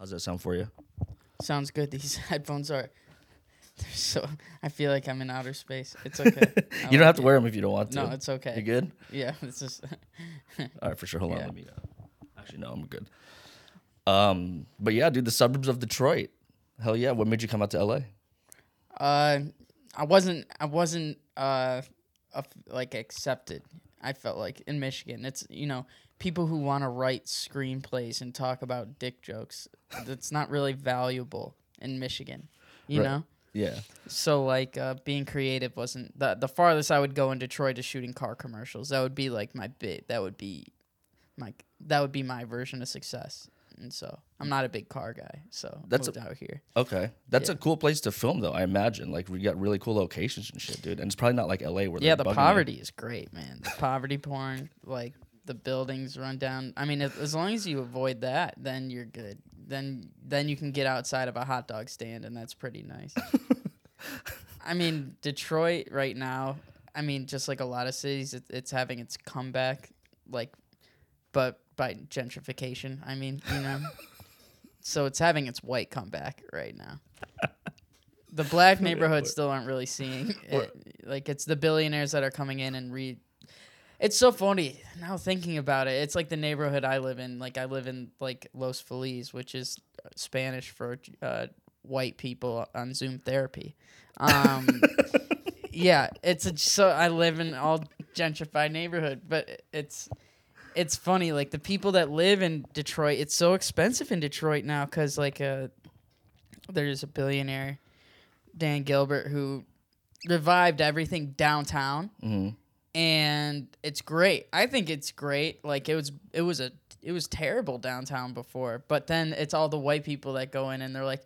How's that sound for you? Sounds good. These headphones are. They're so. I feel like I'm in outer space. It's okay. You don't like have to it. wear them if you don't want to. No, it's okay. You good? Yeah, it's just. All right, for sure. Hold on. Let me. Uh, actually, no, I'm good. Um, but yeah, dude, the suburbs of Detroit. Hell yeah! What made you come out to LA? Uh, I wasn't. I wasn't. Uh, like accepted. I felt like in Michigan, it's you know people who want to write screenplays and talk about dick jokes. That's not really valuable in Michigan. You Right. know. Yeah. So like uh, being creative wasn't the the farthest I would go in Detroit is shooting car commercials. That would be like my bit. That would be my that would be my version of success. And so I'm not a big car guy. So That's moved out here. Okay, that's Yeah. a cool place to film, though. I imagine, like, we got really cool locations and shit, dude. And it's probably not like LA where Yeah, the bugging you. poverty is great, man. The poverty porn, like the buildings run down. I mean, if, as long as you avoid that, then you're good. Then then you can get outside of a hot dog stand, and that's pretty nice. I mean, Detroit right now. I mean, just like a lot of cities, it, it's having its comeback, like, but by gentrification. I mean, you know, so it's having its white comeback right now. The black neighborhoods still aren't really seeing it. Like it's the billionaires that are coming in and re. It's so funny now thinking about it. It's like the neighborhood I live in. Like I live in like Los Feliz, which is Spanish for uh, white people on Zoom therapy. Um, yeah, it's a, so I live in all gentrified neighborhood, but it's it's funny like the people that live in Detroit. It's so expensive in Detroit now because like uh, there's a billionaire, Dan Gilbert, who revived everything downtown, Mhm. And it's great. I think it's great. Like it was it was a it was terrible downtown before, but then it's all the white people that go in and they're like.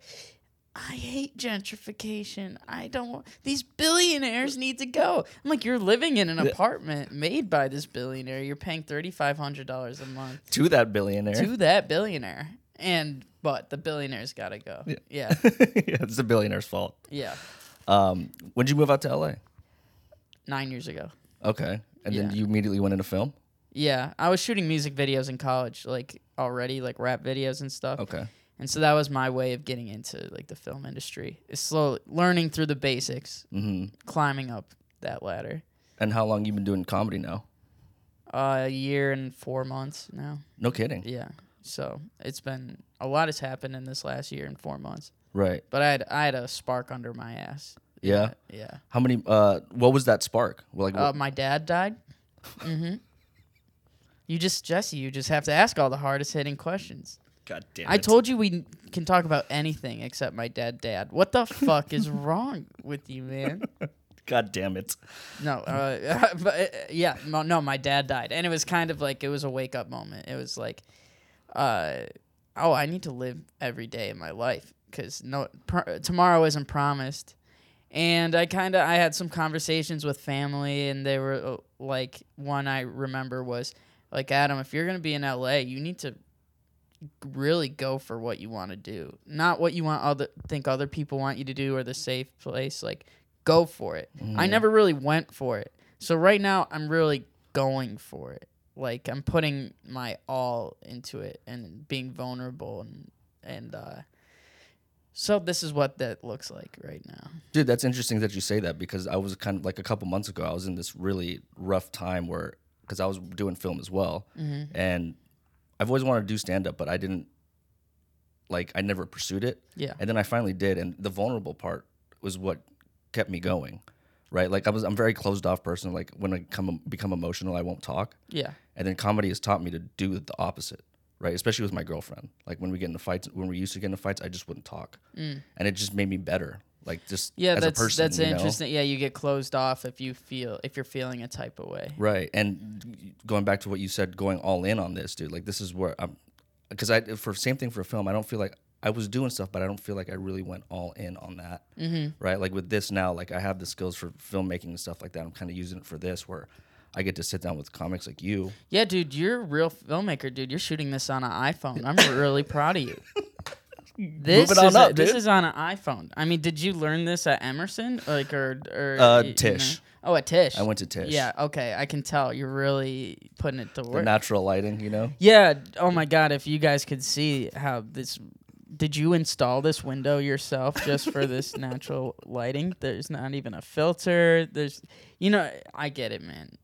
I hate gentrification. I don't want these billionaires need to go. I'm like, you're living in an apartment made by this billionaire. You're paying thirty five hundred dollars a month To that billionaire. to that billionaire. And but the billionaire's gotta go. Yeah. Yeah. yeah, it's the billionaire's fault. Yeah. Um, when did you move out to LA? Nine years ago. Okay, and then Yeah. you immediately went into film. Yeah. I was shooting music videos in college, like already, like rap videos and stuff. Okay, And so that was my way of getting into like the film industry. Is slowly learning through the basics, hmm climbing up that ladder. and how long you been doing comedy now? Uh, a year and four months now. No kidding. Yeah. So it's been a lot has happened in this last year and four months. Right. But I had I had a spark under my ass. Yeah. Yeah. How many? Uh, what was that spark? Well, Like, Uh, what- my dad died. Mm-hmm. You just Jesse, you just have to ask all the hardest hitting questions. God damn it. I told you we n- can talk about anything except my dad. Dad, what the fuck is wrong with you, man? God damn it. No, uh, but uh, yeah, no, no, my dad died, and it was kind of like it was a wake up moment. It was like, uh, oh, I need to live every day of my life because no pr- tomorrow isn't promised. And I kind of I had some conversations with family, and they were uh, like, one I remember was like, Adam, if you're gonna be in LA, you need to really go for what you want to do, not what you want other think other people want you to do or the safe place. Like, go for it. I Mhm. never really went for it. So right now I'm really going for it. Like I'm putting my all into it and being vulnerable and and uh so this is what that looks like right now. Dude, that's interesting that you say that because I was kind of like a couple months ago, I was in this really rough time where, because I was doing film as well. Mm-hmm. And I've always wanted to do stand up, but I didn't, like, I never pursued it. Yeah. And then I finally did. And the vulnerable part was what kept me going, right? Like, I was, I'm a very closed off person. Like, when I come, become emotional, I won't talk. Yeah. And then comedy has taught me to do the opposite, right? Especially with my girlfriend. Like when we get into fights, when we used to get into fights, I just wouldn't talk, and it just made me better. Like just Yeah, as that's a person, that's you know? interesting. Yeah, you get closed off if you feel if you're feeling a type of way. right? And going back to what you said, going all in on this, dude. Like this is where I'm, because I for same thing for film. I don't feel like I was doing stuff, but I don't feel like I really went all in on that, mm-hmm. right? Like with this now, like I have the skills for filmmaking and stuff like that. I'm kind of using it for this where. I get to sit down with comics like you. Yeah, dude, you're a real filmmaker, dude. You're shooting this on an iPhone. I'm really proud of you. This Moving on is a- up, this dude. is on an iPhone. I mean, did you learn this at Emerson, like or or Uh, y- you Tisch. know? Oh, at Tisch. I went to Tisch. Yeah. Okay, I can tell you're really putting it to The work. natural lighting, you know. yeah. Oh my God, if you guys could see how this did you install this window yourself just for this natural lighting? There's not even a filter. There's, you know, I get it, man.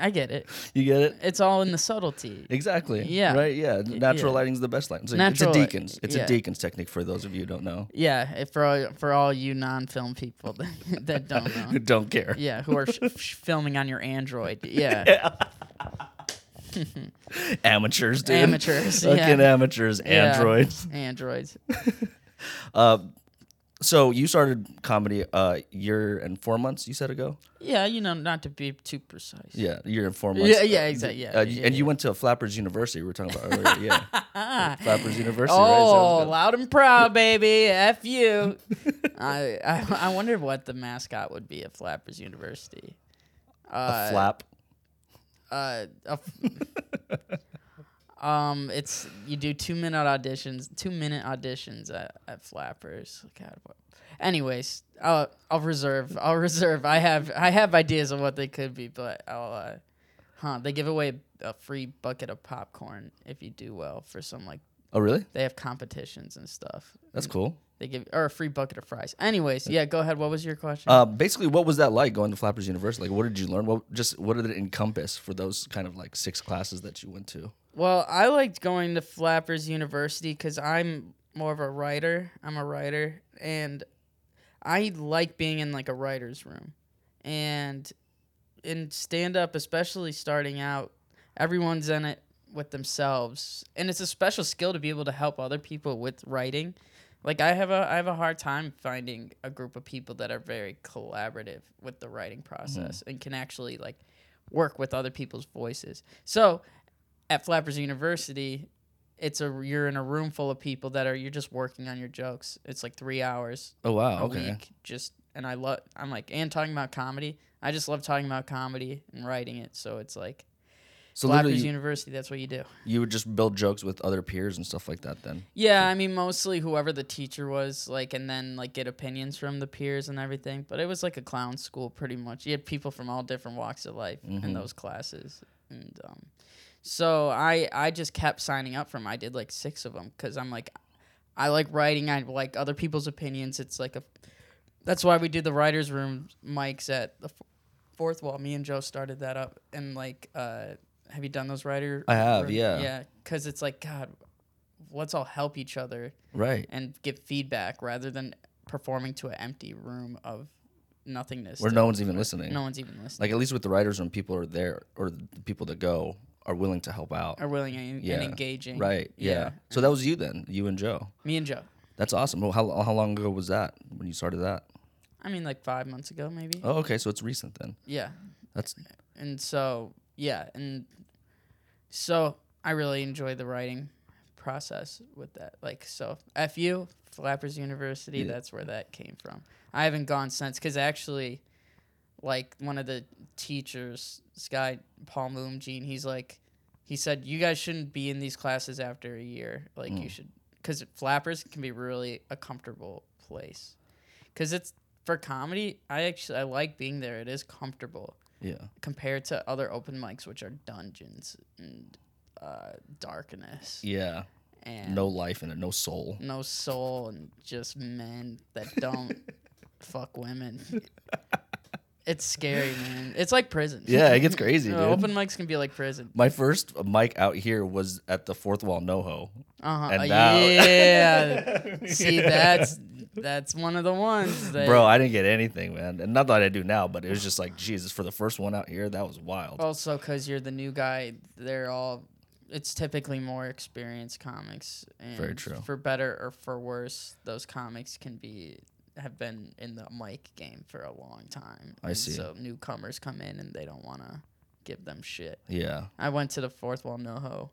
I get it. You get it? It's all in the subtlety. Exactly. Yeah. Right. Yeah. Natural yeah. lighting's the best lighting. It's, Natural it's a Deakins. It's yeah. a Deakins technique for those of you who don't know. Yeah, for all, for all you non-film people that, that don't Who don't care. Yeah, who are sh- filming on your Android. Yeah, yeah. Amateurs, dude. Amateurs, Fucking amateurs. Androids. Androids. Uh, so you started comedy a year and four months. You said ago. Yeah, you know, not to be too precise. Yeah, a year and four months. Yeah, yeah, exactly, yeah, Uh, yeah, and yeah. you went to Flappers University. We were talking about earlier. Yeah, Flappers University. Oh, right? Loud and proud, baby. F you. I, I I wondered what the mascot would be at Flappers University. a Uh, flap. uh, a f- um, it's you do two minute auditions, two minute auditions at, at Flappers. God, what- anyways, I'll I'll reserve. I'll reserve. I have I have ideas of what they could be, but I'll. Uh, huh? They give away a free bucket of popcorn if you do well for some like Oh, really? they have competitions and stuff. That's cool. They give or a free bucket of fries. Anyways, yeah, go ahead. What was your question? Uh, basically, what was that like going to Flappers University? Like, what did you learn? What just what did it encompass for those kind of like six classes that you went to? Well, I liked going to Flappers University because I'm more of a writer. I'm a writer, and I like being in like a writer's room. And in stand up, especially starting out, everyone's in it with themselves, and it's a special skill to be able to help other people with writing. Like I have a I have a hard time finding a group of people that are very collaborative with the writing process mm-hmm. and can actually like work with other people's voices. So at Flappers University, it's a you're in a room full of people that are you're just working on your jokes. It's like three hours Oh wow, a okay. week, just and I love. I'm like and talking about comedy. I just love talking about comedy and writing it. So it's like So Flappers University. That's what you do. you would just build jokes with other peers and stuff like that. Then Yeah, I mean mostly whoever the teacher was, like, and then like get opinions from the peers and everything. But it was like a clown school, pretty much. You had people from all different walks of life in Mhm. those classes, and um, so I I just kept signing up for them. I did like six of them because I'm like, I like writing. I like other people's opinions. It's like a, that's why we did the writers' room mics at the f- fourth wall. Me and Joe started that up, and like, uh, have you done those writer? I have, room- yeah. Yeah, because it's like God, let's all help each other right, and give feedback rather than performing to an empty room of nothingness. where no one's even listening. no one's even listening. Like at least with the writers, when people are there or the people that go are willing to help out. are willing and, Yeah, and engaging. Right. Yeah. So that was you then, you and Joe. Me and Joe. That's awesome. Well, how how long ago was that when you started that? I mean, like five months ago, maybe. Oh, okay. So it's recent then. Yeah. That's And so, yeah. And so I really enjoy the writing process with that. Like, so FU, Flappers University, Yeah. that's where that came from. I haven't gone since because actually, like, one of the teachers, this guy, Paul Moomgene, he's like, he said, you guys shouldn't be in these classes after a year. Like, you Mm. should, because Flappers can be really a comfortable place. Because it's, for comedy, I actually, I like being there. It is comfortable yeah. compared to other open mics, which are dungeons and uh, darkness Yeah. and No life in it, no soul. no soul and just men that don't fuck women. It's scary, man. It's like prison. Yeah, it gets crazy, Uh, dude. Open mics can be like prison. My first mic out here was at the fourth wall NoHo. Uh huh. And now- yeah. See, that's that's one of the ones that. Bro, I didn't get anything, man. And not that I do now, but it was just like, Jesus, for the first one out here, that was wild. Also, because you're the new guy, they're all. It's typically more experienced comics. And Very true. For better or for worse, those comics can be have been in the mic game for a long time. I And see. So newcomers come in and they don't want to give them shit. Yeah. I went to the fourth wall NoHo.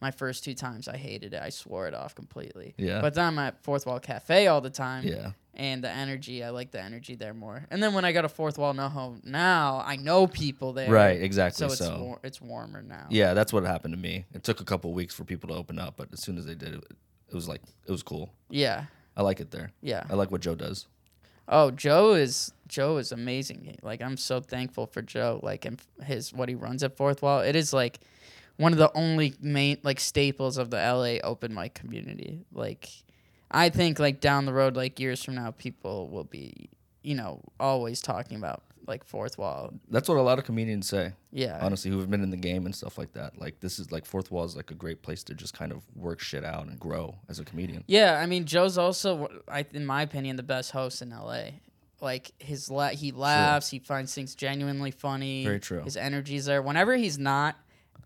My first two times, I hated it. I swore it off completely. Yeah. But then I'm at Fourth Wall Cafe all the time Yeah. and the energy i like the energy there more and then when i got a fourth wall no now i know people there Right, exactly. so So, it's war- it's warmer now yeah, that's what happened to me. It took a couple weeks for people to open up, but as soon as they did, it, it was like, it was cool. yeah I like it there. yeah I like what Joe does. oh joe is joe is amazing like i'm so thankful for joe like and his what he runs at fourth wall it is like one of the only main like staples of the LA open mic community. Like I think like down the road like years from now people will be, you know, always talking about like fourth wall. That's what a lot of comedians say. Yeah. Honestly, who have been in the game and stuff like that. Like this is like fourth wall is like a great place to just kind of work shit out and grow as a comedian. Yeah, I mean Joe's also I in my opinion the best host in LA. Like his la- he laughs, he finds things genuinely funny. Very true. His energy's there. Whenever he's not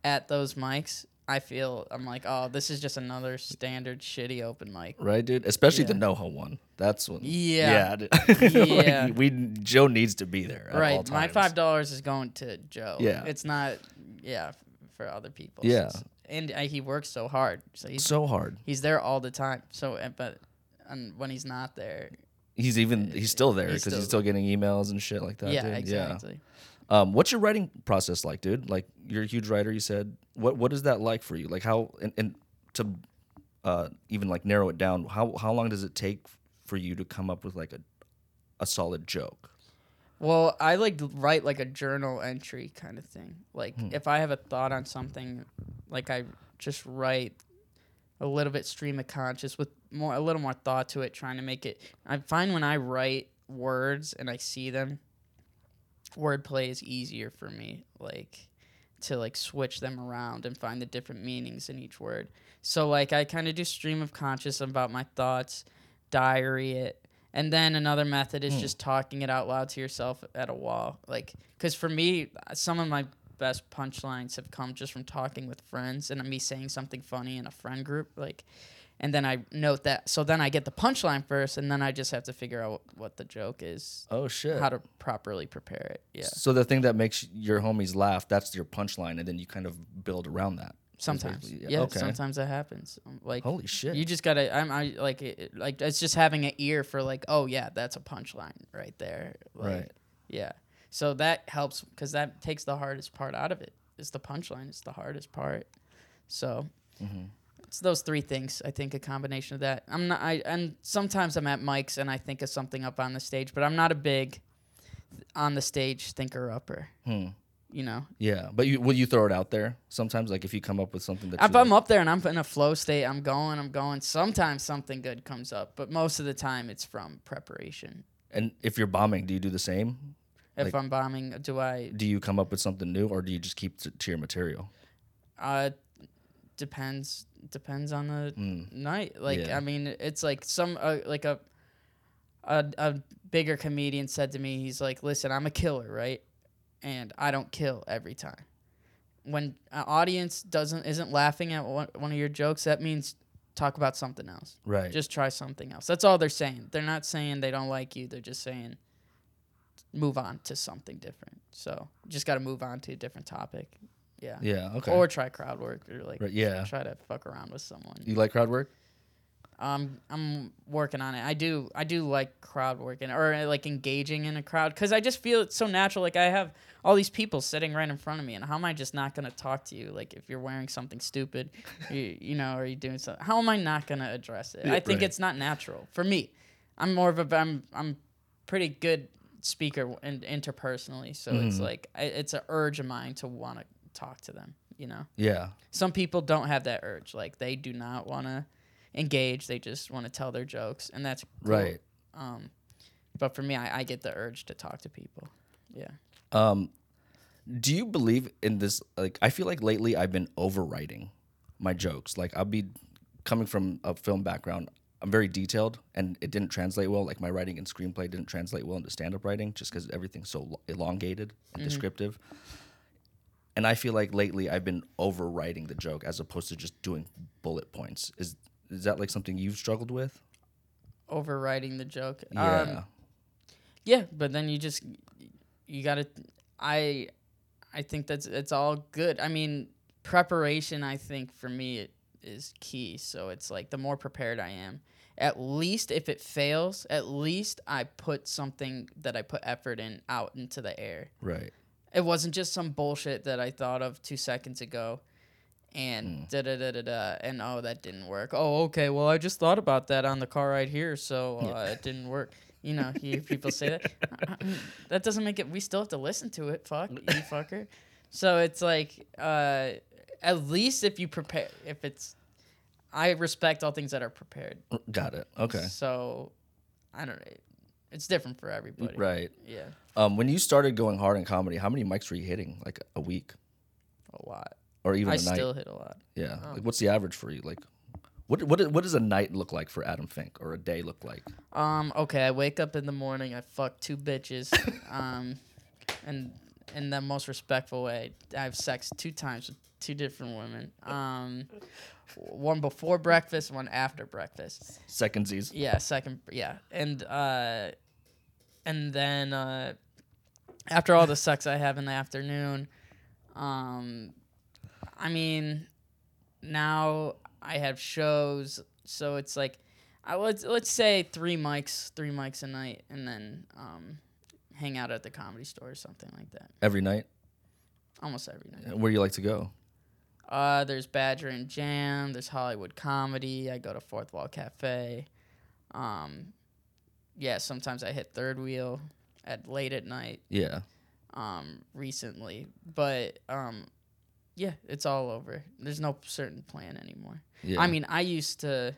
at those mics, I feel I'm like, oh, this is just another standard shitty open mic. Right, dude. Especially the Yeah. NoHo one. That's one. Yeah. Yeah. dude. Like, Yeah. we Joe needs to be there. Right. My five dollars is going to Joe. Yeah. It's not. Yeah, for other people. Yeah. And uh, he works so hard, so he's So hard. he's there all the time. So, uh, but and when he's not there, He's even he's still there because he's still- still getting emails and shit like that. yeah, dude. exactly. Yeah. Um, what's your writing process like, dude? Like you're a huge writer. You said what what is that like for you? Like how and, and to uh, even like narrow it down. How how long does it take for you to come up with like a a solid joke? Well, I like write like a journal entry kind of thing. Like if I have a thought on something, like I just write a little bit stream of conscious with more a little more thought to it, trying to make it. I find when I write words and I see them, wordplay is easier for me. Like to like switch them around and find the different meanings in each word. So like I kind of do stream of conscious about my thoughts, diary it, and then another method is hmm. just talking it out loud to yourself at a wall. Like cuz for me some of my best punchlines have come just from talking with friends and me saying something funny in a friend group like and then I note that so then I get the punchline first and then I just have to figure out what the joke is, Oh shit. how to properly prepare it. Yeah. So the thing that makes your homies laugh, that's your punchline, and then you kind of build around that. Sometimes, basically- yeah, okay. sometimes that happens. Um, Like, Holy shit. you just gotta. I'm, I like, it, like it's just having an ear for like, oh yeah, that's a punchline right there. Like, Right. Yeah. So that helps because that takes the hardest part out of it. It's the punchline. It's the hardest part. So. Mm-hmm. It's those three things. I think a combination of that. I'm not. I and sometimes I'm at mics and I think of something up on the stage, but I'm not a big on the stage thinker upper. Hmm. You know, Yeah, but you will you throw it out there sometimes? Like if you come up with something that If I'm like- up there and I'm in a flow state, I'm going, I'm going. Sometimes something good comes up, but most of the time it's from preparation. and if you're bombing, do you do the same? If Like- I'm bombing, do I? Do you come up with something new, or do you just keep to, to your material? Uh, depends. Depends on the Mm. night. Like Yeah. I mean, it's like some uh, like a, a a bigger comedian said to me, he's like, "Listen, I'm a killer, right? And I don't kill every time. When an audience doesn't isn't laughing at one, one of your jokes, that means talk about something else." Right. Just try something else. That's all they're saying. They're not saying they don't like you. They're just saying move on to something different. So just got to move on to a different topic. Yeah. yeah. Okay. Or try crowd work or like right, yeah. try to fuck around with someone. You like crowd work? Um, I'm working on it. I do. I do like crowd working or like engaging in a crowd because I just feel it's so natural. Like I have all these people sitting right in front of me, and how am I just not gonna talk to you? Like if you're wearing something stupid, you, you know, or you doing something, how am I not gonna address it? Yeah, I think right. it's not natural for me. I'm more of a. I'm. I'm pretty good speaker in, interpersonally, so it's Mhm. like I, it's an urge of mine to want to talk to them. You know Yeah. some people don't have that urge. Like they do not want to engage. They just want to tell their jokes, and that's cool. Right. Um, but for me, I, I get the urge to talk to people. Yeah. Um, do you believe in this? Like, I feel like lately I've been overwriting my jokes. Like, I'll be coming from a film background. I'm very detailed, and it didn't translate well. Like my writing and screenplay didn't translate well into stand-up writing, just because everything's so elongated and descriptive. And I feel like lately I've been overwriting the joke as opposed to just doing bullet points. Is is that like something you've struggled with? Overwriting the joke. Yeah. Um, yeah, but then you just you got to. I I think that's it's all good. I mean, preparation. I think for me it is key. So it's like the more prepared I am, at least if it fails, at least I put something that I put effort in out into the air. right. It wasn't just some bullshit that I thought of two seconds ago, and da da da da da, and oh that didn't work. Oh okay, well I just thought about that on the car right here, so uh, it didn't work. You know, you hear people say that. that doesn't make it. We still have to listen to it. Fuck you, fucker. So it's like, uh, at least if you prepare, if it's, I respect all things that are prepared. Got it. Okay. So, I don't know. It's different for everybody. Right. Yeah, Um, when you started going hard in comedy, how many mics were you hitting? Like a week a lot. or even I a night? still hit a lot. yeah. Oh. Like, what's the average for you? Like, what what what does a night look like for Adam Fynke or a day look like? Um. Okay. I wake up in the morning. I fuck two bitches. um, and in the most respectful way, I have sex two times with two different women. Um, one before breakfast, one after breakfast. Secondsies. Yeah. Second. Yeah. And uh, and then uh, after all the sex I have in the afternoon, um, I mean, now I have shows, so it's like, I let's let's say three mics, three mics a night, and then um, hang out at the comedy store or something like that. Every night. Almost every night. Where do you like to go? Uh, there's Badger and Jam. There's Hollywood Comedy. I go to Fourth Wall Cafe. Um, yeah, sometimes I hit Third Wheel at late at night. Yeah. Um, recently, but um, yeah, it's all over. There's no certain plan anymore. Yeah. I mean, I used to.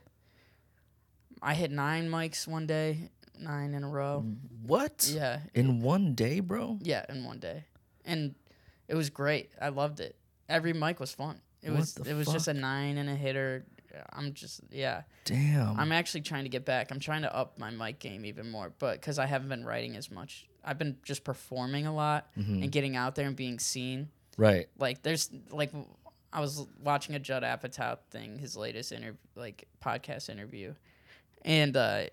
I hit nine mics one day, nine in a row. what? Yeah, In one day, bro? yeah, in one day, and it was great. I loved it. Every mic was fun. It What was it was just a nine and a hitter. I'm just yeah. Damn. I'm actually trying to get back. I'm trying to up my mic game even more, but because I haven't been writing as much, I've been just performing a lot Mm-hmm. and getting out there and being seen. right. Like there's like I was watching a Judd Apatow thing, his latest interview, like podcast interview, and uh,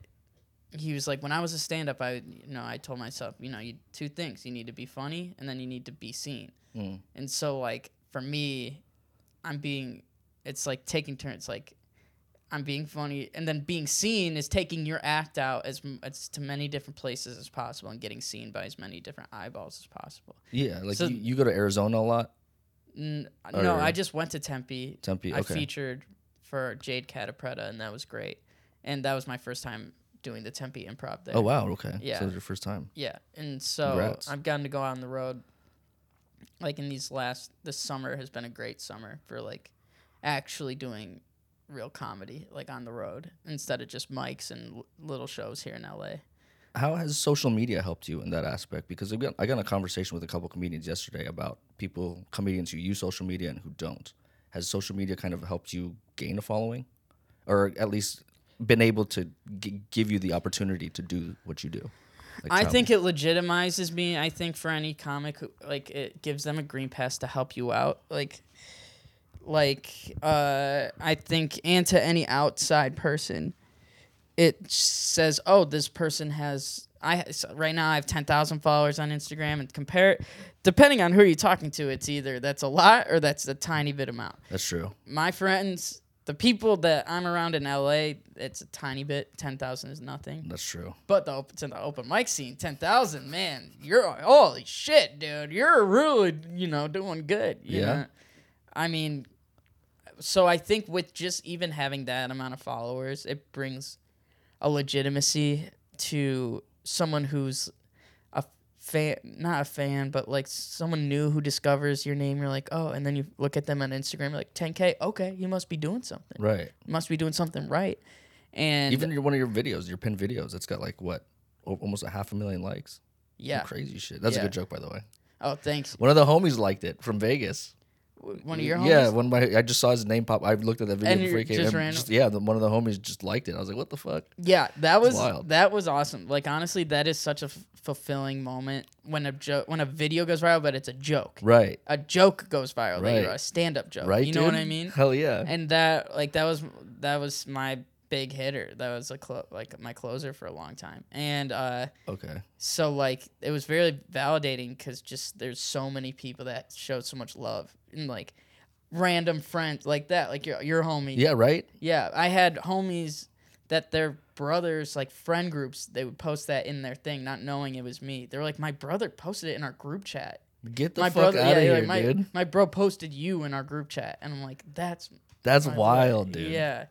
he was like, when I was a stand up, I you know I told myself, you know, you two things, you need to be funny and then you need to be seen. Mm. And so like for me, I'm being, it's like taking turns, like. I'm being funny, and then being seen is taking your act out as, as to many different places as possible, and getting seen by as many different eyeballs as possible. Yeah. Like So- you, you go to Arizona a lot? N- no, I just went to Tempe. Tempe. I featured for Jade Catta-Preta, and that was great. And that was my first time doing the Tempe improv there. Oh wow. Okay. Yeah. So it was your first time. Yeah, and so Congrats. I've gotten to go out on the road. Like in these last, this summer has been a great summer for like actually doing real comedy, like on the road instead of just mics and l- little shows here in LA. How has social media helped you in that aspect? Because I got, I got in a conversation with a couple comedians yesterday about people, comedians who use social media and who don't. Has social media kind of helped you gain a following, or at least been able to g- give you the opportunity to do what you do? Like I think it legitimizes me. I think for any comic, like it gives them a green pass to help you out. Like, like uh, I think, and to any outside person, it says, "Oh, this person has." I right now I have ten thousand followers on Instagram, and compare, it. depending on who you're talking to, it's either that's a lot or that's a tiny bit amount. that's true. My friends, the people that I'm around in LA, it's a tiny bit. Ten thousand is nothing. That's true. But the open, to the open mic scene, ten thousand, man, you're holy shit, dude. You're really, you know, doing good. you Yeah. know? I mean, so I think with just even having that amount of followers, it brings a legitimacy to someone who's fan, not a fan, but like someone new who discovers your name. You're like, oh, and then you look at them on Instagram, you're like, 10k, okay, you must be doing something. Right. You must be doing something right. And Even your, one of your videos, your pinned videos, it's got like what, almost a half a million likes. Some yeah. crazy shit. That's Yeah. a good joke, by the way. Oh, thanks. One of the homies liked it from Vegas. One of your homies? Yeah, one of my I just saw his name pop. I looked at that video And before he came. just and just- yeah, the, one of the homies just liked it. I was like, what the fuck? Yeah, that was wild. that was awesome. Like honestly, that is such a f- fulfilling moment when a joke when a video goes viral, but it's a joke. Right. A joke goes viral, like, Right. a stand-up joke. Right. You know what? I mean? Hell yeah. And that like that was that was my big hitter. That was a clo- like my closer for a long time. And uh okay. so like it was very validating because just there's so many people that showed so much love and like random friends like that, like your your homie. Yeah. Right. Yeah, I had homies that their brothers, like friend groups, they would post that in their thing, not knowing it was me. They were like, "My brother posted it in our group chat." Get the my fuck brother, out yeah, of here, like, my, dude. my bro posted you in our group chat, and I'm like, "That's That's my boy." wild, dude. Yeah,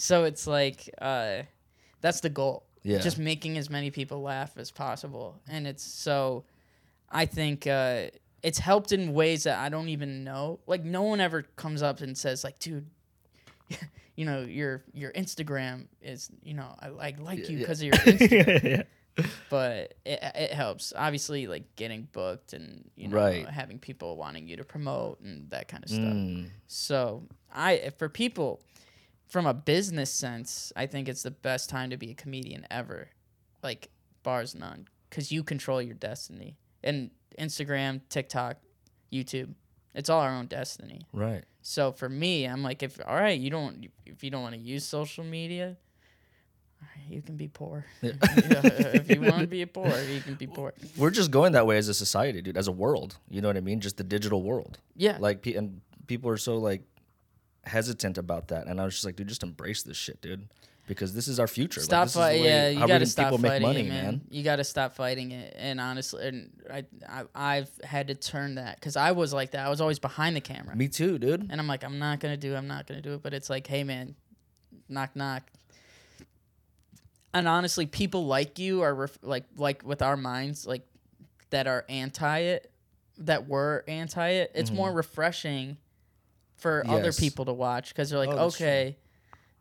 so it's like, uh, that's the goal. Yeah. just making as many people laugh as possible, and it's so. I think uh, it's helped in ways that I don't even know. Like no one ever comes up and says like, dude, you know your your Instagram is you know I, I like you Yeah. because of your Instagram. yeah. but it, it helps obviously like getting booked and you know Right. having people wanting you to promote and that kind of stuff Mm, so i for people from a business sense i think it's the best time to be a comedian ever like bars none because you control your destiny and instagram tiktok youtube it's all our own destiny right. so for me i'm like if all right you don't if you don't want to use social media all right, you can be poor Yeah. if you want to be poor you can be poor We're just going that way as a society, dude, as a world. You know what I mean? Just the digital world. yeah Like, and people are so like hesitant about that, and I was just like, dude, just embrace this shit, dude, because this is our future. Stop this is the fighting. Yeah, you got to stop people make fighting money, it, man. You got to stop fighting it. And honestly, and I, I I've had to turn that because I was like that. I was always behind the camera, Me too, dude. and I'm like, I'm not gonna do. it, I'm not gonna do it. But it's like, hey, man, knock knock. And honestly, people like you are ref- like like with our minds like that are anti it, that were anti it. It's more mm-hmm. refreshing for other Mm-hmm. People to watch because they're like, Oh, okay,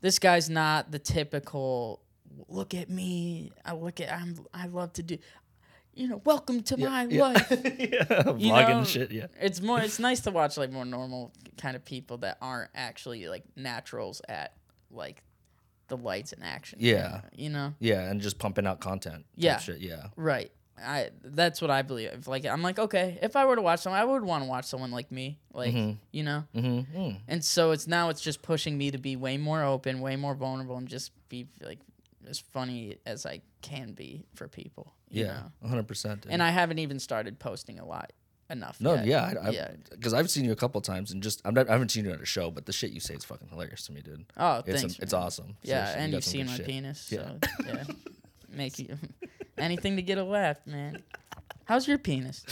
this guy's not the typical. Look at me. I look at. I'm. I love to do. You know, welcome to my yeah. life. yeah, vlogging shit. Yeah. It's more. It's nice to watch like more normal kind of people that aren't actually like naturals at like the lights in action. Yeah. You know. Yeah, and just pumping out content. Yeah. Shit. Yeah. Right. I. That's what I believe. Like I'm like okay, if I were to watch someone, I would want to watch someone like me. Like Mhm. you know. Mm-hmm. Mm. And so it's now it's just pushing me to be way more open, way more vulnerable, and just be like as funny as I can be for people. you Yeah. hundred percent. And I haven't even started posting a lot enough. No, yet. yeah, I, I, yeah. because I've seen you a couple times, and just I'm not, I haven't seen you at a show, but the shit you say is fucking hilarious to me, dude. Oh, It's thanks. it's awesome. Yeah, Seriously, and you've seen my shit. penis, Yeah. so yeah, make you anything to get a laugh, man. How's your penis?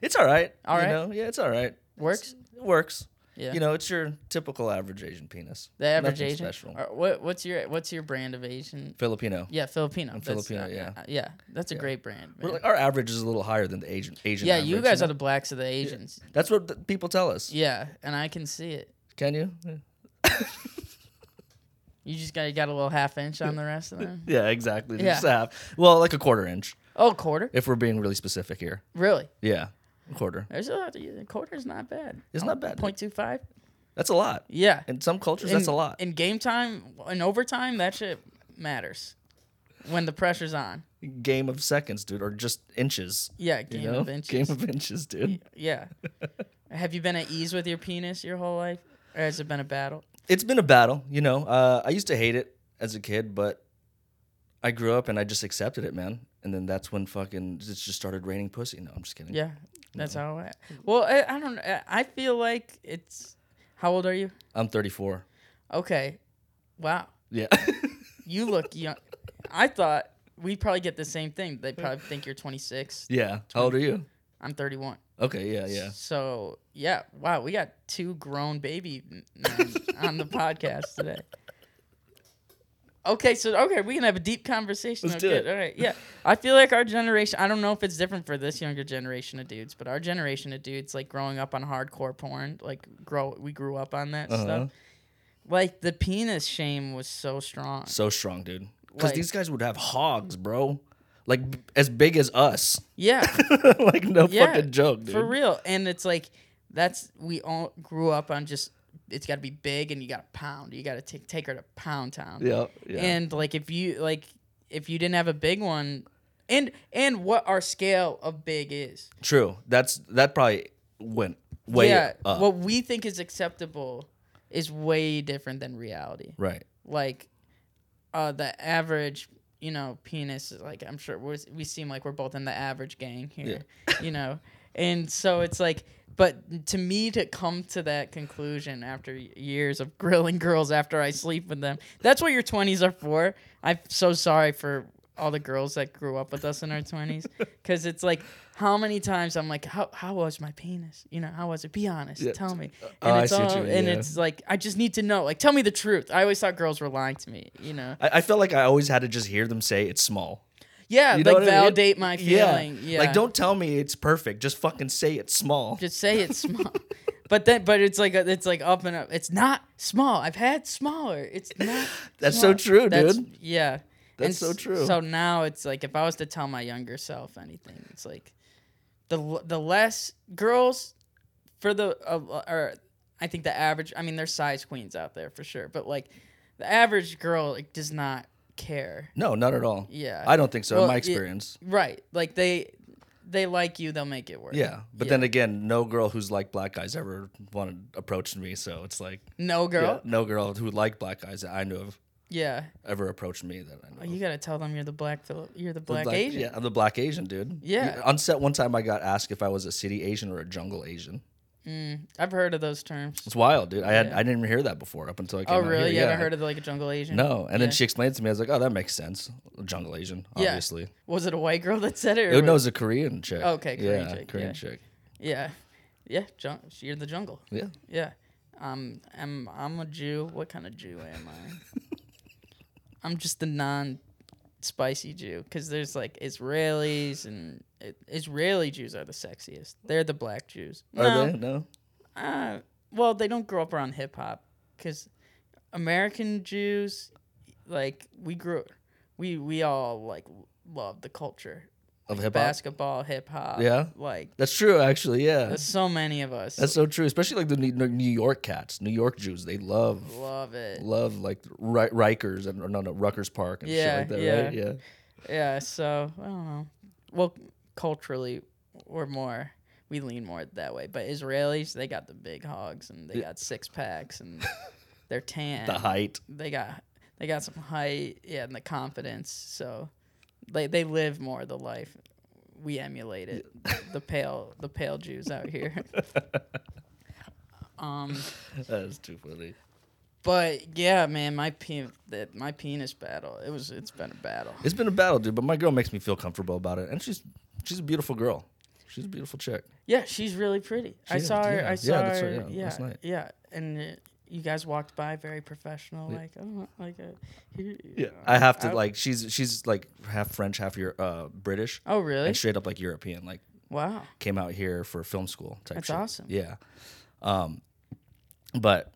It's all right. All you right? know? Yeah, it's all right. Works? It works. Yeah. You know, it's your typical average Asian penis. the average nothing Asian. special. Or what? What's your What's your brand of Asian? Filipino. Yeah, Filipino. I'm Filipino, uh, yeah. uh, yeah. That's a Yeah. great brand. Like, our average is a little higher than the Asian Asian. yeah, you average, guys know? are the blacks of the Asians. That's what the people tell us. Yeah, and I can see it. Can you? You just got you got a little half inch on the rest of them. Yeah, exactly. Yeah. Just half. Well, like a quarter inch, Oh, quarter? if we're being really specific here. Really? Yeah, a quarter. There's a a quarter's not bad. It's not bad. Point two five. That's a lot. Yeah. In some cultures, that's a lot. In game time, in overtime, that shit matters. When the pressure's on. Game of seconds, dude, or just inches. Yeah, You game know? of inches. Game of inches, dude. yeah. Have you been at ease with your penis your whole life, or has it been a battle? It's been a battle, you know. Uh, I used to hate it as a kid, but I grew up and I just accepted it, man. And then that's when fucking it just started raining pussy. No, I'm just kidding. Yeah, that's how. I, well, I, I don't. I I feel like it's. How old are you? I'm 34. Okay. Wow. Yeah. You look young. I thought we probably get the same thing. They probably think you're 26. yeah. How old are you? I'm 31. Okay. Yeah. Yeah. So yeah, wow, we got two grown baby men on the podcast today. Okay, so okay, we can have a deep conversation. Let's do it. All right, yeah. I feel like our generation. I don't know if it's different for this younger generation of dudes, but our generation of dudes, like growing up on hardcore porn, like grow, we grew up on that Uh-huh. stuff. Like the penis shame was so strong. So strong, dude. Because Like- these guys would have hogs, bro. Like b- as big as us. Yeah, like no Yeah, fucking joke, dude. for real. And it's like that's we all grew up on just it's got to be big and you got to pound. You got to take take her to Pound Town. Yeah. Yeah. And like if you like if you didn't have a big one, and and what our scale of big is. True. That's that probably went way yeah, up. what we think is acceptable is way different than reality. right. Like, uh, the average, you know, penis. Like I'm sure we seem like we're both in the average gang here. You know, and so it's like. But to me, to come to that conclusion after years of grilling girls after I sleep with them, that's what your 20s are for. I'm so sorry for all the girls that grew up with us in our 20s. Because it's like, how many times I'm like, how, how was my penis? You know, how was it? Be honest. Yeah. Tell me. Uh, oh, And I it's all, mean, and yeah. it's like, I just need to know. Like, tell me the truth. I always thought girls were lying to me, you know? I, I felt like I always had to just hear them say it's small. Yeah, You know like what I mean? validate my feeling. Yeah. Like don't tell me it's perfect. Just fucking say it's small. just say it's small. but then but it's like it's like up and up. It's not small. I've had smaller. It's not That's small. so true, That's- dude. Yeah. That's so true. So now it's like if I was to tell my younger self anything, it's like the the less girls for the uh, or I think the average. I mean, there's size queens out there for sure, but like the average girl like, does not care. No, not at all. Yeah. I don't think so Well, in my it- experience. Right. Like they they like you, they'll make it work. yeah. But then again, no girl who's like black guys ever wanted approached me. So it's like no yeah, girl. no girl who liked black guys that I knew of Yeah. ever approached me that I know. Oh, you gotta tell them you're the black You're the The black, Asian. Yeah, I'm the black Asian dude. Yeah. On set one time, I got asked if I was a city Asian or a jungle Asian. I've heard of those terms. It's wild, dude. I had Yeah. I didn't even hear that before up until I came Oh out really? Here. You yeah. haven't heard of like a jungle Asian? No, and then she explained to me. I was like, "Oh, that makes sense. Jungle Asian, Yeah. obviously." Was it a white girl that said it? Or It, no, it was- a Korean chick. Okay, Korean yeah, chick, Korean yeah. chick. Yeah, yeah. Jun- you're the jungle. Yeah, Yeah. Um, I'm I'm a Jew. What kind of Jew am I? I'm just a non-spicy Jew because there's like Israelis and it, Israeli Jews are the sexiest. They're the black Jews. are no, they? No. Uh, well, they don't grow up around hip hop because American Jews, like we grew, we we all like love the culture, Of hip hop. basketball, hip hop. Yeah? like That's true, actually. Yeah, there's so many of us. that's so true. Especially like the New York cats, New York Jews. They love love it. love like Ri- Rikers and no no Rutgers Park and Yeah, shit like that. yeah. Right? Yeah. Yeah, so I don't know. Well, culturally, we're more we lean more that way. But Israelis, they got the big hogs and they got six packs and they're tan. The height. They got they got some height, yeah, and the confidence. So they they live more the life. We emulate it. the pale the pale Jews out here. um, That is too funny. but yeah, man, my pe- that my penis battle. It was it's been a battle. It's been a battle, dude. But my girl makes me feel comfortable about it, and she's she's a beautiful girl. She's a beautiful chick. Yeah, she's really pretty. I is, saw her. yeah. I Yeah, saw that's her. right, yeah, yeah, last night. yeah. And you guys walked by, very professional. Like, oh, like a. Here, Yeah, I have to I- like she's she's like half French, half your uh, British, Oh, really? and straight up like European. Like wow. came out here for film school. Type That's shit. awesome. Yeah, um, but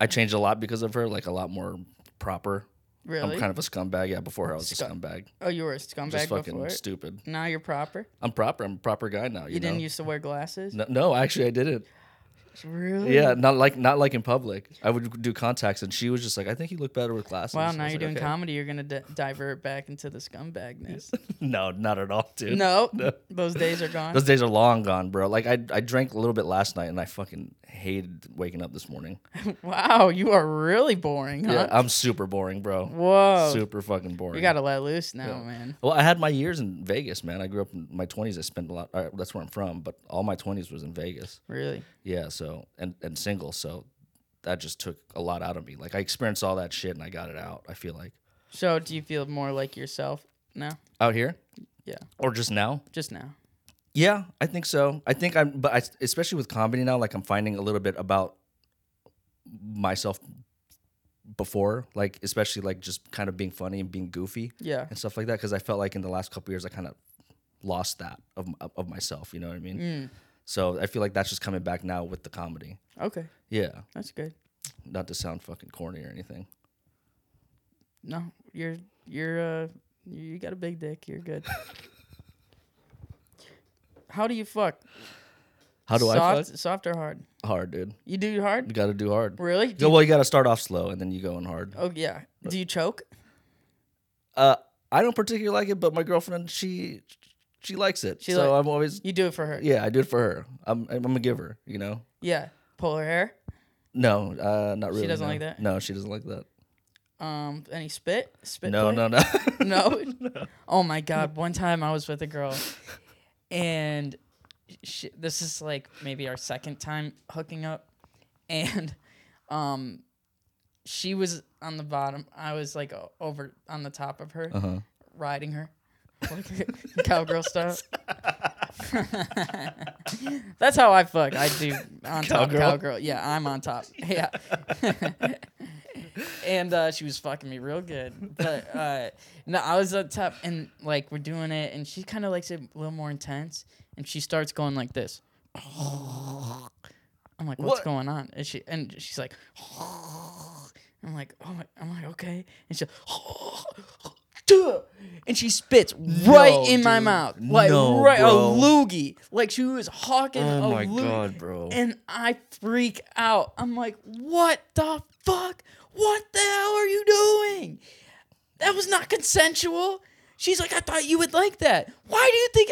I changed a lot because of her. Like a lot more proper. Really? I'm kind of a scumbag. Yeah, before her, I was a scumbag. oh, you were a scumbag before. Just fucking before. stupid. Now you're proper. I'm proper. I'm a proper guy now. You, You, didn't know? used to wear glasses. no, no, actually, I didn't. Really? Yeah, not like not like in public. I would do contacts, and she was just like, "I think you look better with glasses." Wow. Now you're like, doing "Okay." comedy. You're gonna di- divert back into the scumbagness. No, not at all, dude. no, No. those days are gone. Those days are long gone, bro. Like I, I drank a little bit last night, and I fucking hated waking up this morning. wow, you are really boring, huh? Yeah, I'm super boring, bro. Whoa. Super fucking boring. You gotta let loose now, Yeah. man. Well, I had my years in Vegas, man. I grew up in my 20s. I spent a lot. Uh, that's where I'm from, but all my 20s was in Vegas. Really. Yeah, so and and single, so that just took a lot out of me. Like I experienced all that shit, and I got it out. I feel like So, do you feel more like yourself now? out here, Yeah. or just now. Just now. Yeah, I think so. I think I'm, but I, especially with comedy now, like I'm finding a little bit about myself before, like especially like just kind of being funny and being goofy Yeah. and stuff like that. Because I felt like in the last couple years, I kind of lost that of of myself. You know what I mean? Mm. So I feel like that's just coming back now with the comedy. Okay. Yeah, That's good. not to sound fucking corny or anything. No, you're you're uh you got a big dick. You're good. How do you fuck? How do I fuck? Soft or hard? Hard, dude. You do hard? You got to do hard. Really? Do Yeah, you- well, you got to start off slow and then you go in hard. oh yeah. Do you choke? Uh, I don't particularly like it, but my girlfriend she she likes it. She so like- I'm always You do it for her. yeah, I do it for her. I'm I'm a giver, you know. Yeah. Pull her hair. No, uh, not really. She doesn't no. like that? No, she doesn't like that. Um. Any spit? Spit. No, play? no, no. no. Oh my god! One time I was with a girl, and this is like maybe our second time hooking up, and um, she was on the bottom. I was like o- over on the top of her, Uh-huh. riding her, cowgirl style. That's how I fuck. I do on top Cowgirl? cowgirl. Yeah, I'm on top. Yeah. and uh, she was fucking me real good. But uh, no, I was up top, and like we're doing it, and she kind of likes it a little more intense, and she starts going like this. I'm like, what's What? going on? And she and she's like, I'm like, oh my, I'm like, okay, and she, and she spits right No, in my mouth, like No, right bro. a loogie, like she was hawking Oh a my loogie. god, bro. And I freak out. I'm like, what the fuck? What the hell are you doing? That was not consensual. She's like, I thought you would like that. Why do you think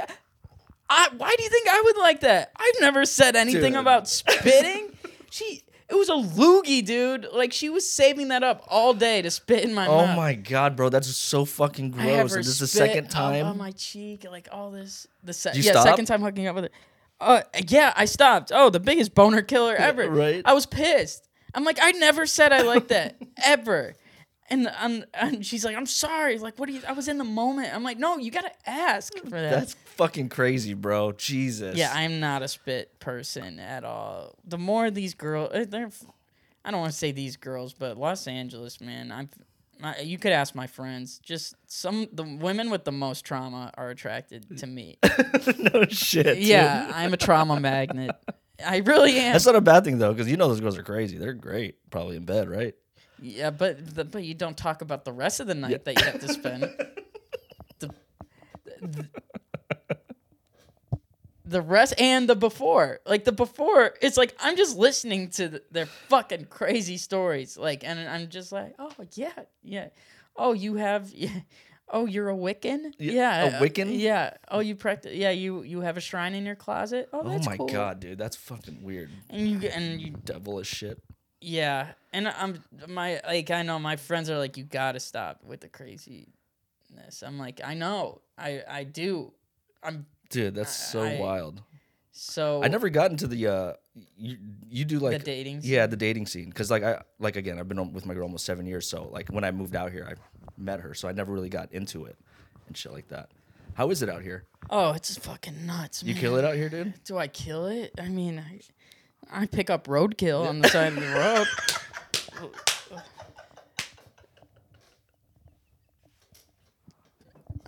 I why do you think I would like that? I've never said anything Dude. about spitting. she was a loogie, dude. Like she was saving that up all day to spit in my Oh mouth. my god, bro, that's so fucking I have gross. her And this is the second time. on my cheek, like all this. The se- yeah, stop? second time hooking up with her. Uh, yeah, I stopped. Oh, the biggest boner killer ever. right. I was pissed. I'm like, I never said I like that ever. And, and and she's like, I'm sorry. Like, what do you? I was in the moment. I'm like, no, you gotta ask for that. That's fucking crazy, bro. Jesus. yeah, I'm not a spit person at all. The more these girls, uh, they're, I don't want to say these girls, but Los Angeles, man, I'm. My, you could ask my friends. Just some the women with the most trauma are attracted to me. no shit. dude. yeah, I'm a trauma magnet. I really am. That's not a bad thing though, because you know those girls are crazy. They're great, probably in bed, right? Yeah, but the, but you don't talk about the rest of the night that you have to spend. the, the the rest and the before, like the before, it's like I'm just listening to th- their fucking crazy stories, like, and I'm just like, oh yeah, yeah, oh you have, yeah. Oh, you're a Wiccan? Yeah, Yeah, a uh, Wiccan? Yeah. Oh, you practice? Yeah, you you have a shrine in your closet. Oh, that's Oh my cool. god, dude, that's fucking weird. And you and you Devil as shit. yeah, and I'm my like I know my friends are like you gotta stop with the craziness. I'm like I know I I do. I'm Dude, that's so I- wild. so I never got into the uh you you do like the dating. yeah, the dating scene cuz like I like again, I've been with my girl almost 7 years, so like when I moved out here, I met her, so I never really got into it and shit like that. How is it out here? Oh, it's fucking nuts. You man. kill it out here, dude? Do I kill it? I mean, I, I pick up roadkill on the side of the road.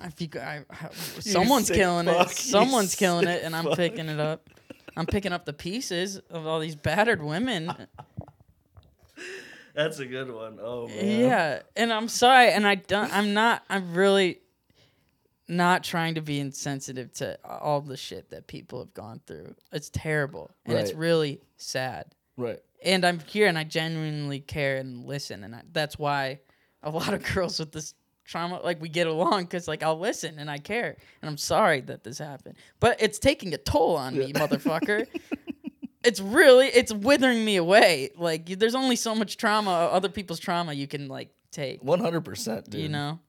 If you, I, I- someone's sick killing fuck, it. you Someone's killing sick it, and I'm fuck. picking it up. I'm picking up the pieces of all these battered women. That's a good one. Oh man. Yeah, and I'm sorry, and I don't. I'm not. I'm really not trying to be insensitive to all the shit that people have gone through. It's terrible, and it's Right. really sad. Right. And I'm here, and I genuinely care and listen, and I, that's why a lot of girls with this trauma, like we get along, because like I'll listen and I care, and I'm sorry that this happened, but it's taking a toll on me, motherfucker. It's really, it's withering me away. Like you- there's only so much trauma, other people's trauma you can like take. 100%, dude. You know.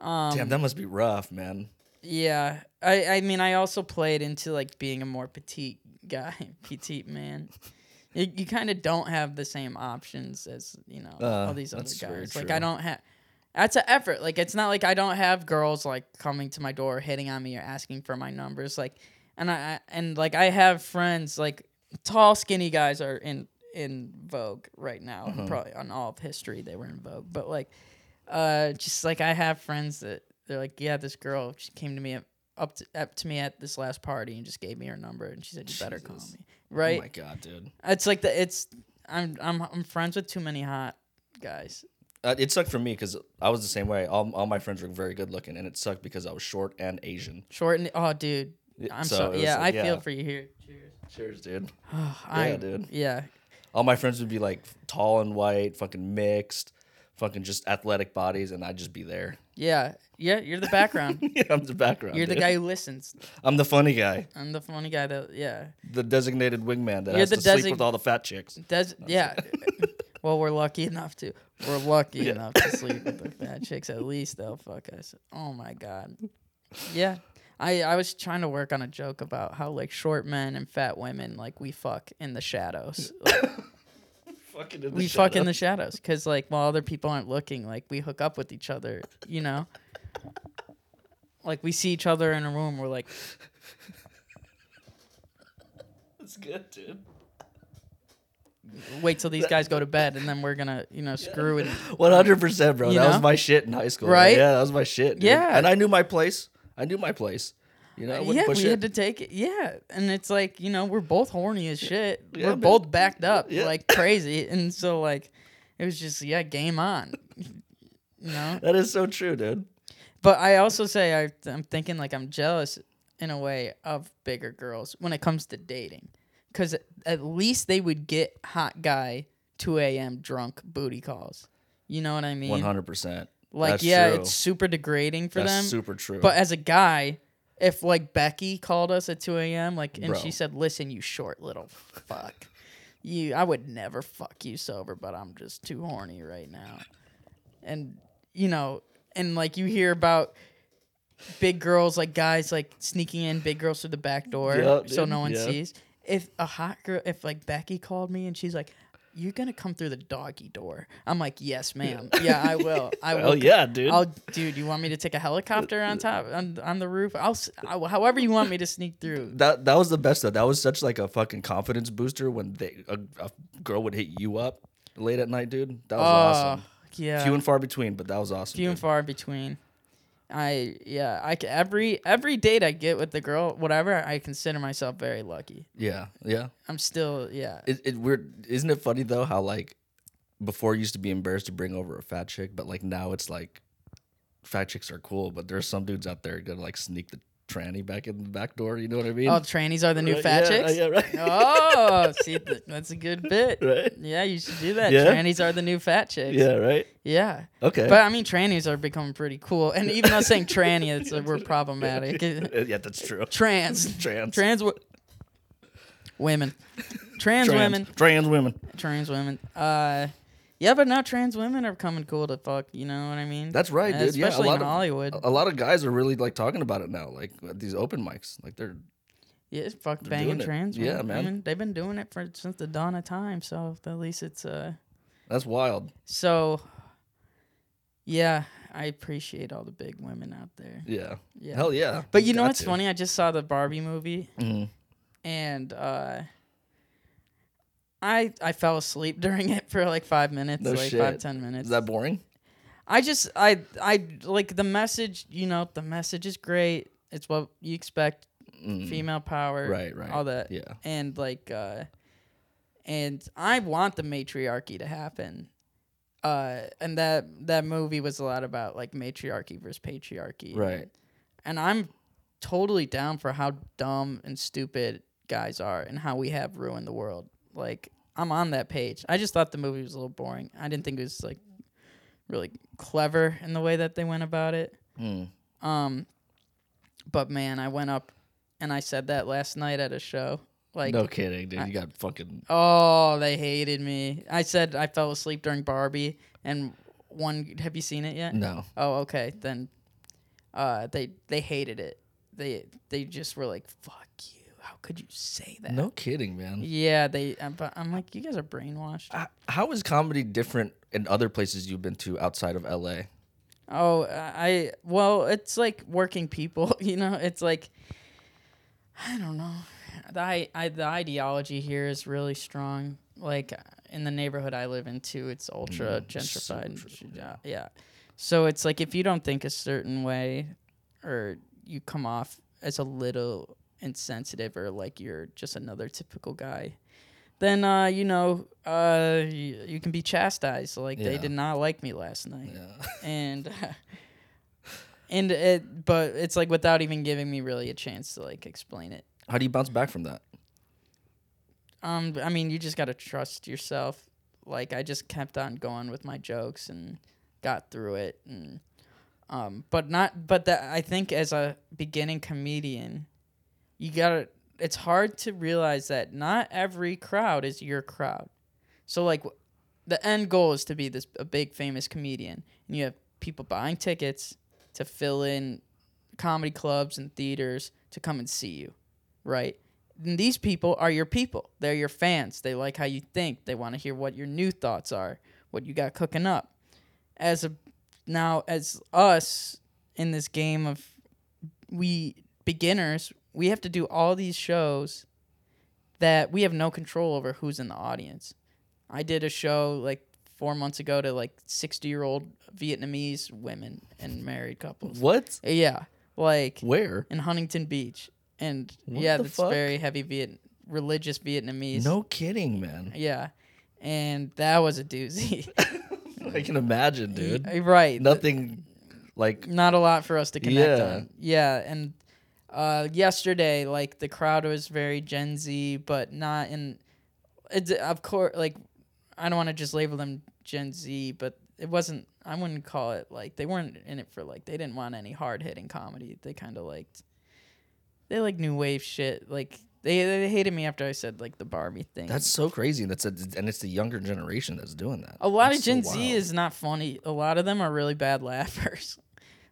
Um, Damn, that must be rough, man. Yeah, I I mean I also played into like being a more petite guy, petite man. You, you kind of don't have the same options as you know Uh, all these other guys. Like. I don't have. That's an effort. Like it's not like I don't have girls like coming to my door, hitting on me or asking for my numbers. Like, and I and like I have friends like tall, skinny guys are in in vogue right now. Mm-hmm. Probably on all of history they were in vogue. But like, uh, just like I have friends that they're like, yeah, this girl she came to me at, up to, up to me at this last party and just gave me her number and she said you better call me. Right? Oh my god, dude. it's like the it's I'm I'm I'm friends with too many hot guys. Uh, it sucked for me because I was the same way. All, all my friends were very good looking, and it sucked because I was short and Asian. Short and oh, dude, I'm so so, yeah. like, I feel for you here. Cheers. Cheers, dude. I, dude. Yeah, All my friends would be like tall and white, fucking mixed, fucking just athletic bodies, and I'd just be there. yeah, yeah. You're the background. yeah, I'm the background. You're the guy who listens. I'm the funny guy, I'm the funny guy that yeah. the designated wingman that You're has to sleep with all the fat chicks. Does yeah. well, we're lucky enough to. We're lucky Yeah. enough to sleep with the fat chicks. At least they'll fuck us. Oh my god. Yeah. I, I was trying to work on a joke about how like short men and fat women like we fuck in the shadows. Like, Fucking in the we fuck in the shadows because like while other people aren't looking, like we hook up with each other. You know. Like we see each other in a room, we're like, That's good, dude. wait till these guys go to bed, and then we're gonna, you know, screw it. One hundred percent, bro. You that was my shit in high school. Right? Yeah, that was my shit. dude. Yeah. and I knew my place. I knew my place. You know, I uh, yeah, we it. had to take it. Yeah, and it's like you know we're both horny as shit. Yeah, we're man. both backed up Yeah. like crazy, and so like it was just yeah, game on. You know, that is so true, dude. but I also say I, I'm thinking like I'm jealous in a way of bigger girls when it comes to dating, because at least they would get hot guy 2 a.m. drunk booty calls. You know what I mean? One hundred percent. Like That's yeah, true. it's super degrading for That's them. super true. But as a guy, if like Becky called us at 2 a.m., like, and Bro. she said, "Listen, you short little fuck, you, I would never fuck you sober, but I'm just too horny right now," and you know, and like you hear about big girls, like guys, like sneaking in big girls through the back door Yup, so no one yeah. sees. If a hot girl, if like Becky called me and she's like. You're gonna come through the doggy door. I'm like, yes, ma'am. Yeah, I will. I will. Hell yeah, dude. I'll, dude. You want me to take a helicopter on uh, top on, on the roof? I'll, I, however you want me to sneak through. that that was the best though. That was such like a fucking confidence booster when they a, a girl would hit you up late at night, dude. That was awesome. Oh, Yeah, Few and far between, but that was awesome. few and far between. I yeah. I c- every every date I get with the girl, whatever, I consider myself very lucky. Yeah, yeah. I'm still yeah. It, it weird. Isn't it funny though how like before it used to be embarrassed to bring over a fat chick, but like now it's like fat chicks are cool, but there's some dudes out there gonna like sneak the tranny back in the back door. You know what I mean? Oh, trannies are the new Right, fat yeah, chicks. Yeah, right. Oh, see, that's a good bit. right. Yeah, you should do that. Yeah? Trannies are the new fat chicks. Yeah, right. Yeah. Okay. But I mean, trannies are becoming pretty cool, and even though saying tranny, it's uh, we're problematic. yeah, that's true. Trans, Trans. trans wo- women, trans, women, Trans women. trans women. Uh, yeah, but now trans women are coming cool to fuck. You know what I mean? That's right, dude. Yeah, a lot in of- Hollywood. A lot of guys are really like talking about it now, like at these open mics. Like they're yeah, it's fuck they're banging trans. Yeah, women. man. Women, they've been doing it for since the dawn of time. So at least it's uh. that's wild. So. Yeah, I appreciate all the big women out there. Yeah. Yeah. Hell yeah. But you know what's to. funny? I just saw the Barbie movie. Mhm. and uh I I fell asleep during it for like five minutes, No like shit. five ten minutes. Is that boring? I just I I like the message. You know, the message is great. It's what you expect. Mm. Female power, Right, right. all that, Yeah. and like, uh and I want the matriarchy to happen. Uh, and that that movie was a lot about like matriarchy versus patriarchy, Right. and I'm totally down for how dumb and stupid guys are and how we have ruined the world. Like I'm on that page. I just thought the movie was a little boring. I didn't think it was like really clever in the way that they went about it. Mm. Um but man, I went up and I said that last night at a show. Like no kidding, dude. I- you got fucking. Oh, they hated me. I said I fell asleep during Barbie and one have you seen it yet? No. Oh, okay. Then uh they they hated it. They they just were like, "Fuck. How could you say that?" No kidding, man. Yeah, they I'm, but I'm like, "You guys are brainwashed." H- How is comedy different in other places you've been to outside of LA? Oh, I well, it's like working people, you know. It's like I don't know. The I, I the ideology here is really strong. Like in the neighborhood I live in too, it's ultra Mm, so gentrified. true, yeah. yeah. So it's like if you don't think a certain way or you come off as a little insensitive or like you're just another typical guy, then uh, you know, uh, you, you can be chastised. Like they did not like me last night Yeah. and and it but it's like without even giving me really a chance to like explain it How do you bounce back from that? um i mean you just got to trust yourself like i just kept on going with my jokes and got through it and um but not but that i think as a beginning comedian you got to it's hard to realize that not every crowd is your crowd. So like the end goal is to be this a big famous comedian and you have people buying tickets to fill in comedy clubs and theaters to come and see you right? And these people are your people. They're your fans. They like how you think. They want to hear what your new thoughts are what you got cooking up. As a now as us in this game of we beginners we have to do all these shows that we have no control over who's in the audience I did a show like four months ago to like sixty year old Vietnamese women and married couples. What? Yeah, like Where? in Huntington Beach, and What yeah, it's very heavy Viet religious Vietnamese. No kidding, man. Yeah, and that was a doozy. I can imagine, dude. right. Nothing like not a lot for us to connect Yeah. on. Yeah, and uh, yesterday, like the crowd was very Gen Z, but not in. It's of course like I don't want to just label them Gen Z, but it wasn't. I wouldn't call it like they weren't in it for like they didn't want any hard hitting comedy. They kind of liked. They like new wave shit. Like they they hated me after I said like the Barbie thing. that's so crazy. That's a, and it's the younger generation that's doing that. A lot That's of so Gen Z is not funny. A lot of them are really bad laughers.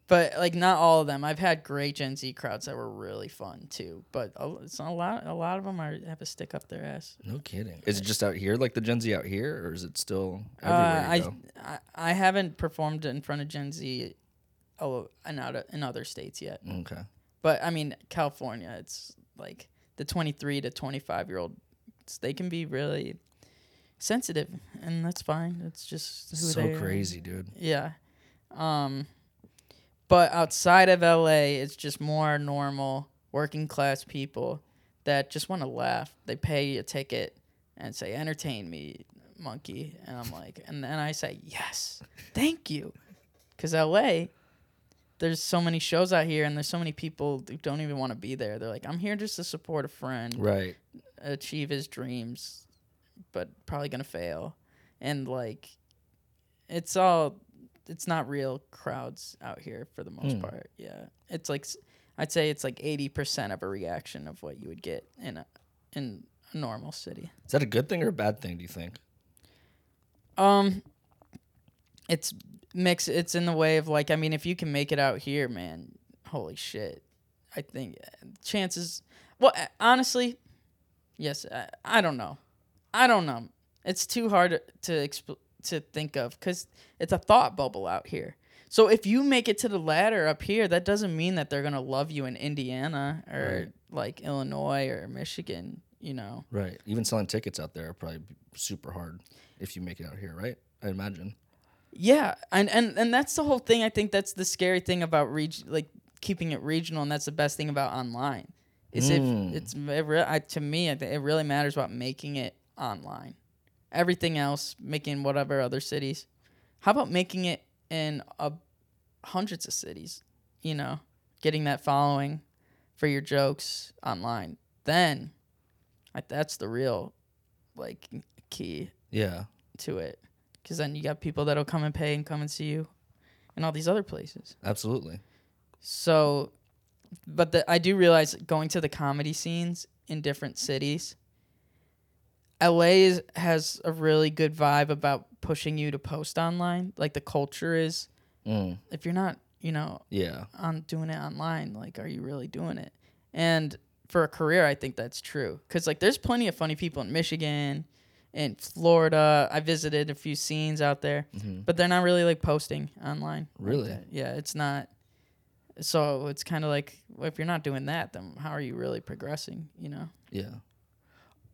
But like not all of them. I've had great Gen Z crowds that were really fun too. But a, it's a lot. A lot of them are have a stick up their ass. no kidding. Is it just out here, like the Gen Z out here, or is it still Uh, everywhere? you I? I I haven't performed in front of Gen Z, oh, in other in other states yet. okay. But I mean California, it's like the twenty three to twenty five year old. They can be really sensitive, and that's fine. It's just who So crazy, dude. Yeah. Um but outside of LA, it's just more normal working class people that just want to laugh. They pay a ticket and say entertain me, monkey, and I'm like and then I say yes. Thank you. Cuz LA there's so many shows out here and there's so many people who don't even want to be there. They're like I'm here just to support a friend Right. achieve his dreams, but probably gonna fail. And like, it's all, it's not real crowds out here for the most Hmm. part. Yeah, it's like, I'd say it's like eighty percent of a reaction of what you would get in a in a normal city. Is that a good thing or a bad thing? Do you think? Um, it's mix. It's in the way of like, I mean, if you can make it out here, man, holy shit. I think uh, chances. Well, honestly, yes. I, I don't know. I don't know. It's too hard to exp- to think of because it's a thought bubble out here. So if you make it to the ladder up here, that doesn't mean that they're gonna love you in Indiana or Right. like Illinois or Michigan. You know. Right. Even selling tickets out there are probably super hard if you make it out here, right? I imagine. Yeah, and and and that's the whole thing. I think that's the scary thing about reg- like keeping it regional, and that's the best thing about online. Is Mm. if it's it re- I, to me, it really matters about making it online. Everything else, making whatever other cities. How about making it in a hundreds of cities? You know, getting that following for your jokes online. Then, I, that's the real, like, key Yeah. to it because then you got people that'll come and pay and come and see you in all these other places Absolutely. so but the, i do realize going to the comedy scenes in different cities la is, has a really good vibe about pushing you to post online like the culture is Mm. if you're not you know Yeah. on doing it online like are you really doing it and for a career i think that's true because like there's plenty of funny people in michigan in florida i visited a few scenes out there Mhm. but they're not really like posting online Really? that. yeah it's not so it's kind of like well, if you're not doing that then how are you really progressing you know Yeah.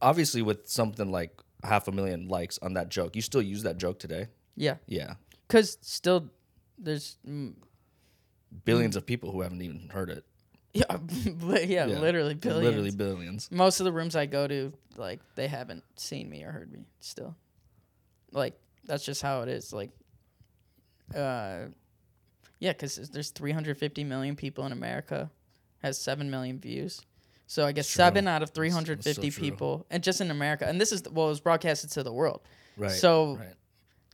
Obviously, with something like half a million likes on that joke, you still use that joke today. yeah Yeah. because still there's mm, Billions of people who haven't even heard it. yeah, li- yeah, Yeah. literally billions Literally billions. most of the rooms I go to, like they haven't seen me or heard me still. Like that's just how it is. Like, uh, yeah, because there's 350 million people in America, has seven million views. So I guess True. seven out of That's- that's so 350 true. people, and just in America, and this is well, it was broadcasted to the world. Right. So right.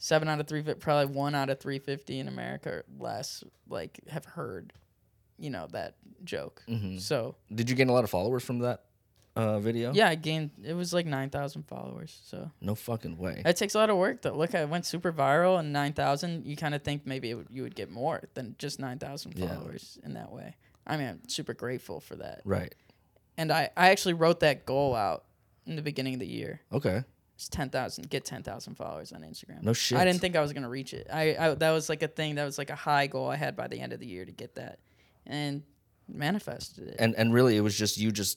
seven out of three, probably one out of 350 in America or less, like have heard, you know, that joke. Mhm. So Did you gain a lot of followers from that uh, video? yeah, I gained. It was like 9,000 followers. So. No fucking way. It takes a lot of work though. Look, I went super viral and 9,000. You kind of think maybe would, you would get more than just 9,000 Yeah. followers in that way. I mean, I'm super grateful for that. Right. And I, I actually wrote that goal out in the beginning of the year. Okay. It's 10,000, get 10,000 followers on Instagram. No shit. I didn't think I was going to reach it. I, I that was like a thing that was like a high goal I had by the end of the year to get that and manifested it. And and really, it was just you just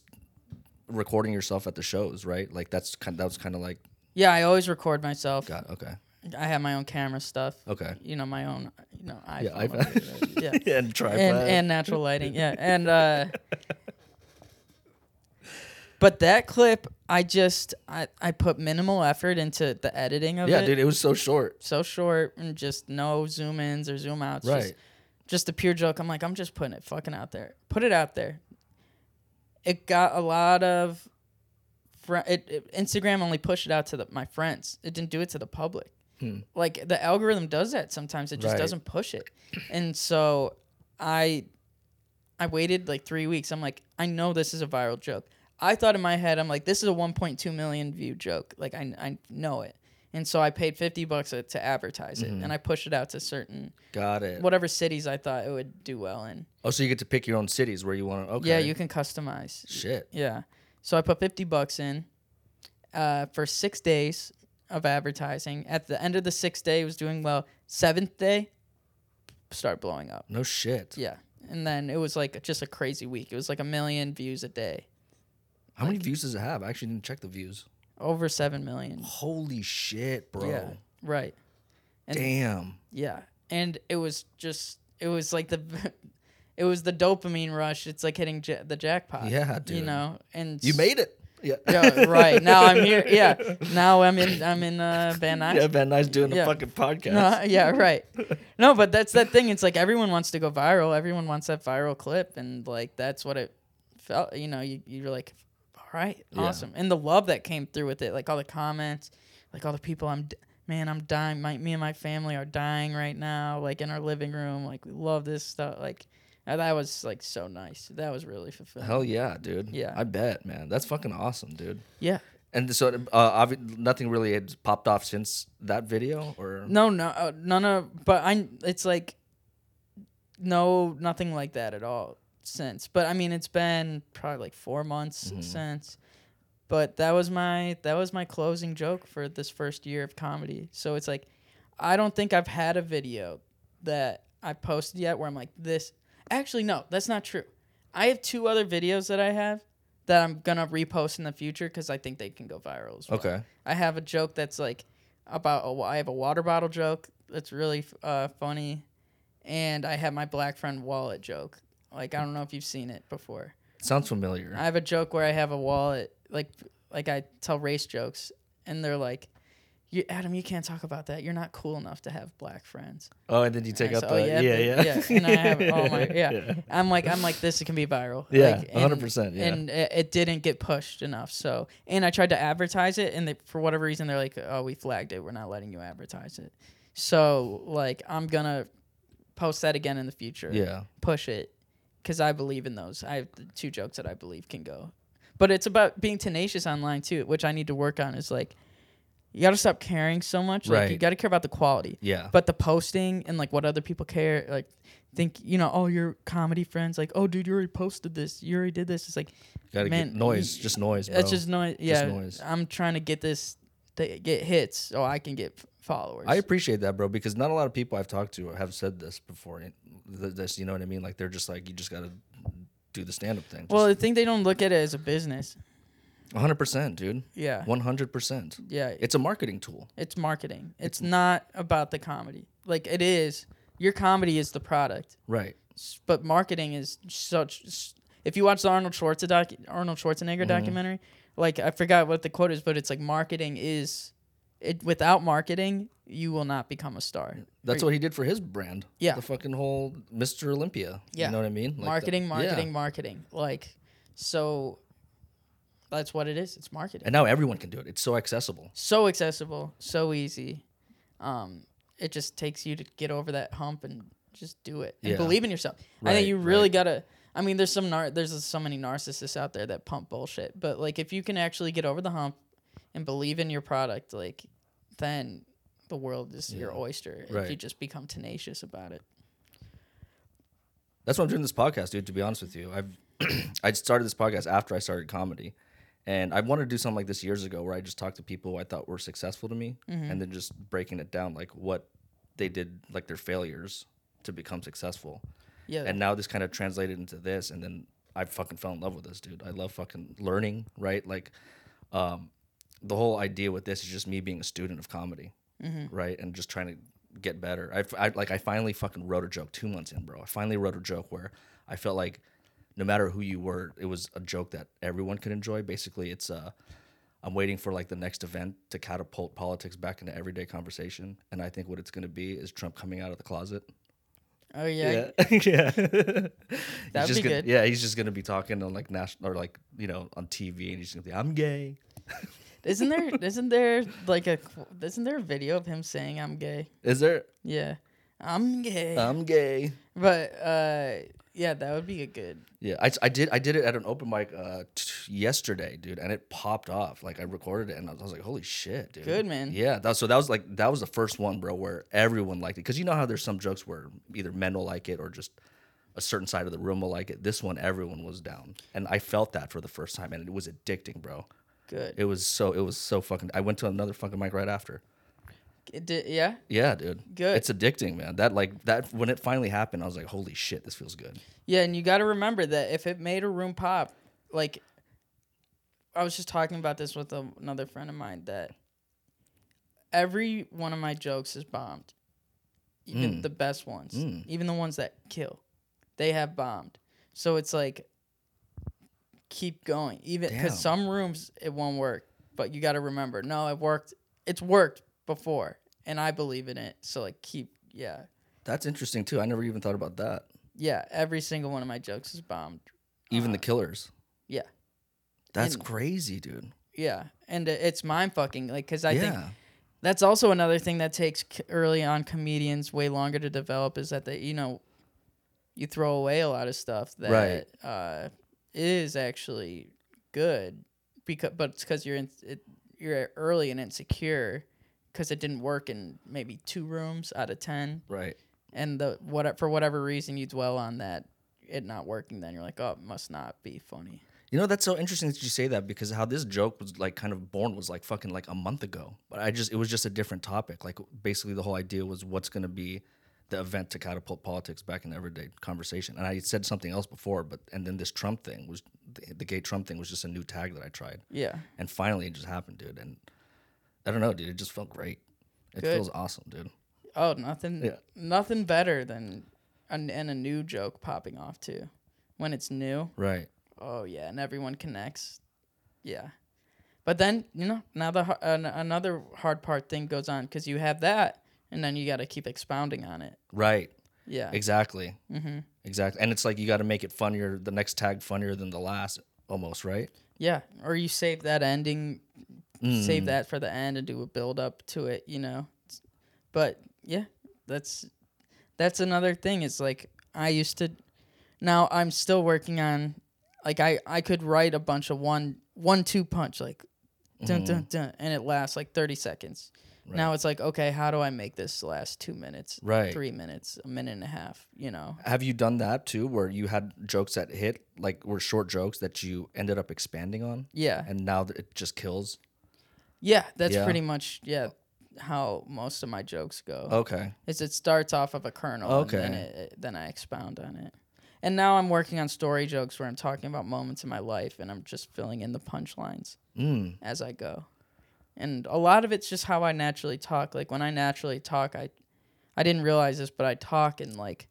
recording yourself at the shows, right? Like that's kind. That was kind of like Yeah, I always record myself. Got okay. I have my own camera stuff. Okay. You know, my own, you know, iPhone. Yeah, iPhone. yeah. Yeah, and tripod. and and natural lighting. Yeah, and uh, but that clip, I just I I put minimal effort into the editing of yeah, it. Yeah, dude, it was so short. So short and just no zoom ins or zoom outs. Right. Just, just a pure joke. I'm like, I'm just putting it fucking out there. Put it out there. It got a lot of. Fr- it, it, Instagram only pushed it out to the, my friends. It didn't do it to the public. Hmm. Like the algorithm does that sometimes. It just Right. doesn't push it. And so I I waited like three weeks. I'm like, I know this is a viral joke. I thought in my head, I'm like, this is a 1.2 million view joke. Like I, I know it. And so I paid 50 bucks to to advertise it, and I pushed it out to certain Got it. whatever cities I thought it would do well in. Oh, so you get to pick your own cities where you want to. Okay. Yeah, you can customize. Shit. Yeah. So I put 50 bucks in uh, for six days of advertising. At the end of the sixth day, it was doing well. Seventh day, start blowing up. No shit. Yeah. And then it was like just a crazy week. It was like a million views a day, How many views does it have? I actually didn't check the views. over 7 million. Holy shit, bro. Yeah. Right. And Damn. yeah. And it was just, it was like the. It was the dopamine rush. It's like hitting ja- the jackpot. Yeah, You know, and You made it. Yeah. Yeah, right. Now I'm here. Yeah. Now I'm in. I'm in uh, Van Nuys. Yeah, Van Nuys doing Yeah. a fucking podcast. No, yeah, right. No, but that's that thing. It's like everyone wants to go viral. Everyone wants that viral clip, and like that's what it felt. You know, you you're like, right, Yeah. awesome, and the love that came through with it, like all the comments, like all the people. I'm d- man, I'm dying. My me and my family are dying right now. Like in our living room, like we love this stuff. Like uh, that was like so nice. That was really fulfilling. Hell yeah, dude. Yeah. I bet, man. That's fucking awesome, dude. Yeah. And so, uh, nothing really had popped off since that video, or No, no, uh, none of. But I, it's like, no, nothing like that at all since. But I mean, it's been probably like four months Mm-hmm. since. But that was my that was my closing joke for this first year of comedy. So it's like, I don't think I've had a video that I posted yet where I'm like this. Actually, no, that's not true. I have two other videos that I have that I'm gonna repost in the future because I think they can go viral as well. okay, I have a joke that's like about a, I have a water bottle joke that's really uh, funny, and I have my black friend wallet joke. Like I don't know if you've seen it before. sounds familiar. I have a joke where I have a wallet like like I tell race jokes, and they're like, "You Adam, you can't talk about that. You're not cool enough to have black friends." oh, and then you take And out say, oh, the "Oh, yeah, but- yeah, yeah, and I have oh my yeah. Yeah. I'm like I'm like this can be viral. Yeah, like, 100%, yeah. And it, it didn't get pushed enough. So and I tried to advertise it, and they, for whatever reason they're like, oh, we flagged it. We're not letting you advertise it. So like I'm gonna post that again in the future. yeah. Push it because I believe in those. I have the two jokes that I believe can go. But it's about being tenacious online too, which I need to work on. Is like you got to stop caring so much. Like you got to care about the quality. Yeah. But the posting and like what other people care, like think you know, oh, your comedy friends, like, oh, dude, you already posted this, you already did this. It's like, Gotta man, get noise, y- just noise, bro. that's just noise. Yeah, noise. I'm trying to get this, to get hits so I can get followers. I appreciate that, bro, because not a lot of people I've talked to have said this before. This, you know what I mean? Like they're just like, you just gotta do the stand up thing. well, I think they don't look at it as a business. hundred percent, dude. Yeah, One hundred percent. yeah, It's a marketing tool. it's marketing. It's not about the comedy. Like it is. Your comedy is the product. Right. But marketing is such. If you watch the Arnold Schwarzenegger, doc, Arnold Mm-hmm. Schwarzenegger documentary, like I forgot what the quote is, but it's like marketing is, it without marketing you will not become a star. That's what he did for his brand. Yeah. The fucking whole Mr. Olympia. Yeah. You know what I mean? Like the- marketing, yeah. marketing, marketing. Like, so that's what it is. It's marketing. And now everyone can do it. It's so accessible. so accessible, so easy. Um, it just takes you to get over that hump and just do it and Yeah. believe in yourself. I think you really right. gotta. I mean, there's some nar- there's so many narcissists out there that pump bullshit, but like if you can actually get over the hump and believe in your product, like then the world is your oyster if you just become tenacious about it. That's why I'm doing this podcast, dude. To be honest with you, I've I started this podcast after I started comedy, and I wanted to do something like this years ago, where I just talked to people I thought were successful to me, Mm-hmm. and then just breaking it down, like what they did, like their failures to become successful. Yeah, And now this kind of translated into this, and then I fucking fell in love with this, dude. I love fucking learning, right? Like, um, the whole idea with this is just me being a student of comedy, right, and just trying to get better. I, I like I finally fucking wrote a joke two months in, bro. I finally wrote a joke where I felt like no matter who you were, it was a joke that everyone could enjoy. Basically, it's uh, I'm waiting for like the next event to catapult politics back into everyday conversation, and I think what it's gonna be is Trump coming out of the closet. Oh yeah. yeah. yeah. That'd He's just be gonna, good. Yeah, he's just gonna be talking on like national or like you know on TV, and he's gonna be, "I'm gay." Isn't there isn't there like a isn't there a video of him saying I'm gay? Is there? Yeah. I'm gay. I'm gay. but uh yeah, that would be a good. Yeah, I, I did I did it at an open mic uh, t- yesterday, dude, and it popped off. Like I recorded it, and I was, I was like, "Holy shit, dude!" Good, man. Yeah, that, so that was like that was the first one, bro, where everyone liked it. Because you know how there's some jokes where either men will like it or just a certain side of the room will like it. This one, everyone was down, and I felt that for the first time, and it was addicting, bro. Good. It was so it was so fucking. I went to another fucking mic right after. It did, yeah. Yeah, dude. Good. It's addicting, man. That like that when it finally happened, I was like, "Holy shit, this feels good." Yeah, and you got to remember that if it made a room pop, like I was just talking about this with a, another friend of mine that every one of my jokes is bombed. Even Mm. the best ones, Mm. even the ones that kill, they have bombed. So it's like keep going, even because some rooms it won't work, but you got to remember, no, it worked. It's worked before, and I believe in it. So like keep, yeah, That's interesting too. I never even thought about that. yeah. Every single one of my jokes is bombed. Even the killers. yeah. That's And- crazy, dude. Yeah, and it's mind fucking. Like, cause I yeah. think that's also another thing that takes early on comedians way longer to develop is that they, you know, you throw away a lot of stuff that Right. uh, is actually good, because but it's because you're in, it, you're early and insecure because it didn't work in maybe two rooms out of ten, right. and the what for whatever reason you dwell on that it not working. Then you're like, oh, it must not be funny. You know, that's so interesting that you say that because how this joke was like kind of born was like fucking like a month ago. But I just, it was just a different topic. Like basically the whole idea was what's going to be the event to catapult politics back in everyday conversation. And I said something else before, but, and then this Trump thing was, the, the gay Trump thing was just a new tag that I tried. Yeah. And finally it just happened, dude. And I don't know, dude. It just felt great. It Good. feels awesome, dude. Oh, nothing. Yeah. Nothing better than an, and a new joke popping off too, when it's new. Right. Oh yeah, and everyone connects. Yeah, but then you know now the an, another hard part thing goes on because you have that, and then you got to keep expounding on it. Right. Yeah. Exactly. mm-hmm. Exactly. And it's like you got to make it funnier, the next tag funnier than the last, almost, right? Yeah, or you save that ending, save Mm. that for the end, and do a build up to it. You know, but yeah, that's that's another thing. It's like I used to. Now I'm still working on, like I I could write a bunch of one one two punch like, dun dun dun, and it lasts like thirty seconds. Now it's like okay, how do I make this last two minutes, Right. three minutes, a minute and a half? You know, Have you done that too, where you had jokes that hit, like were short jokes that you ended up expanding on, yeah, and now that it just kills? yeah. That's Yeah. pretty much yeah how most of my jokes go. Okay. is it starts off of a kernel Okay. and then, it, it- then I expound on it. And now I'm working on story jokes where I'm talking about moments in my life and I'm just filling in the punchlines Mm. as I go. And a lot of it's just how I naturally talk. Like when I naturally talk, I I didn't realize this, but I talk in like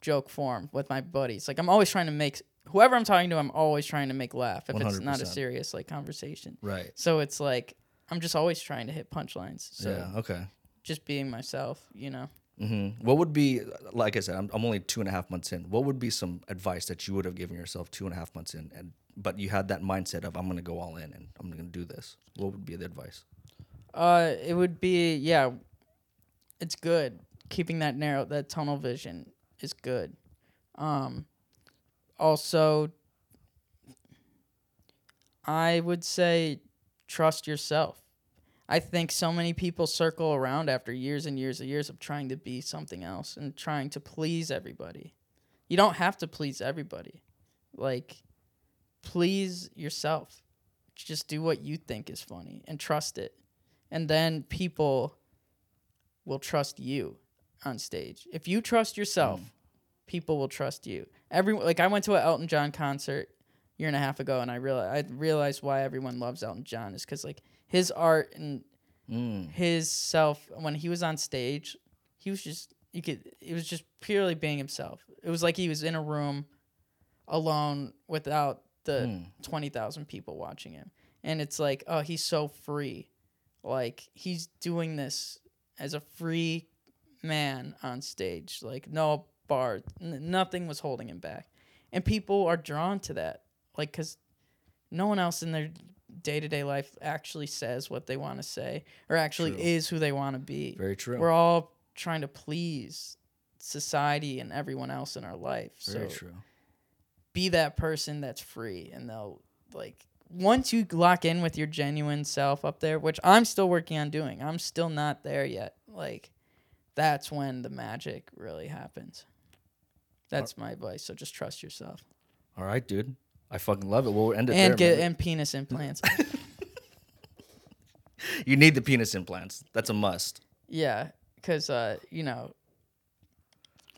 joke form with my buddies. Like I'm always trying to make whoever I'm talking to, I'm always trying to make laugh if it's not a serious like conversation. Right. So it's like I'm just always trying to hit punchlines. So yeah. Okay. just being myself, you know. Hmm What would be, like I said, I'm, I'm only two and a half months in. What would be some advice that you would have given yourself two and a half months in, and but you had that mindset of I'm going to go all in and I'm going to do this? What would be the advice? Uh, it would be yeah. It's good keeping that narrow that tunnel vision is good. Um, also, I would say trust yourself. I think so many people circle around after years and years and years of trying to be something else and trying to please everybody. You don't have to please everybody. Like, please yourself. Just do what you think is funny and trust it. And then people will trust you on stage. If you trust yourself, mm. people will trust you. Every like I went to an Elton John concert a year and a half ago and I realized I realized why everyone loves Elton John is cuz like his art and Mm. his self when he was on stage, he was just you could it was just purely being himself. It was like he was in a room alone without the Mm. 20,000 people watching him. And it's like, oh, he's so free. Like he's doing this as a free man on stage. Like no bar, n- nothing was holding him back. And people are drawn to that. Like cuz no one else in their day-to-day life actually says what they want to say or actually True. is who they want to be. Very true. We're all trying to please society and everyone else in our life. Very so true. be that person that's free and they'll like once you lock in with your genuine self up there which i'm still working on doing i'm still not there yet like that's when the magic really happens that's my advice so just trust yourself All right, dude. I fucking love it. We'll end it and there. get man. and penis implants You need the penis implants. That's a must. yeah because uh you know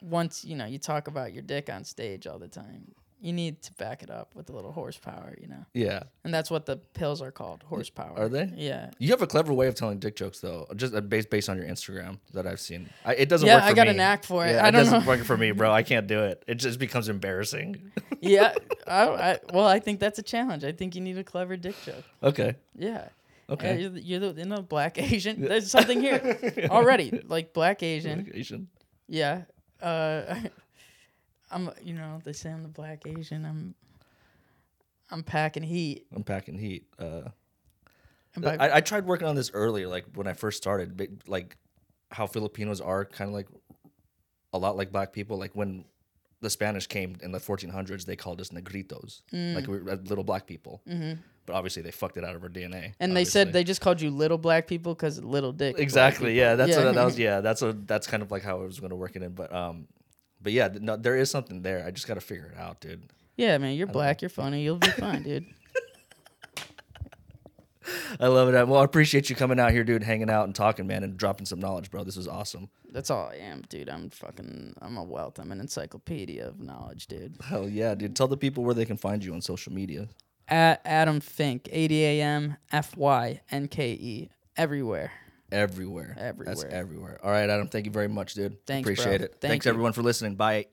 once you know you talk about your dick on stage all the time you need to back it up with a little horsepower you know Yeah. and that's what the pills are called horsepower Are they? yeah You have a clever way of telling dick jokes, though, just uh, based based on your Instagram that I've seen. I, it doesn't Yeah, work for me. I got me. a knack for it. Yeah, I it doesn't know. work for me, bro. I can't do it. It just becomes embarrassing. yeah. I, I, well, I think that's a challenge. I think you need a clever dick joke. okay. Yeah. Okay. Uh, you're, the, you're the you know, black Asian. There's something here already. Like black Asian. Asian. Yeah. Uh, I'm. You know they say I'm the black Asian. I'm. I'm packing heat. I'm packing heat. Uh, by- I, I tried working on this earlier, like when I first started, but, like how Filipinos are kind of like a lot like black people. Like when the Spanish came in the 1400s, they called us negritos, Mm. like we were little black people. Mm-hmm. But obviously, they fucked it out of our DNA. and they said they just called you little black people because little dick. exactly. Yeah, that's Yeah. What, that was. Yeah, that's a that's kind of like how I was going to work it in. But um, but yeah, no, there is something there. I just got to figure it out, dude. Yeah, man. You're black. You're funny. You'll be fine, dude. I love it. Well, I appreciate you coming out here, dude, hanging out and talking, man, and dropping some knowledge, bro. This was awesome. That's all I am, dude. I'm fucking. I'm a wealth. I'm an encyclopedia of knowledge, dude. Hell yeah, dude. Tell the people where they can find you on social media. At Adam Fynke, A D A M F Y N K E, everywhere. Everywhere. That's Everywhere. everywhere. All right, Adam. Thank you very much, dude. Thanks, Appreciate bro. it. Thank Thanks you. everyone for listening. Bye.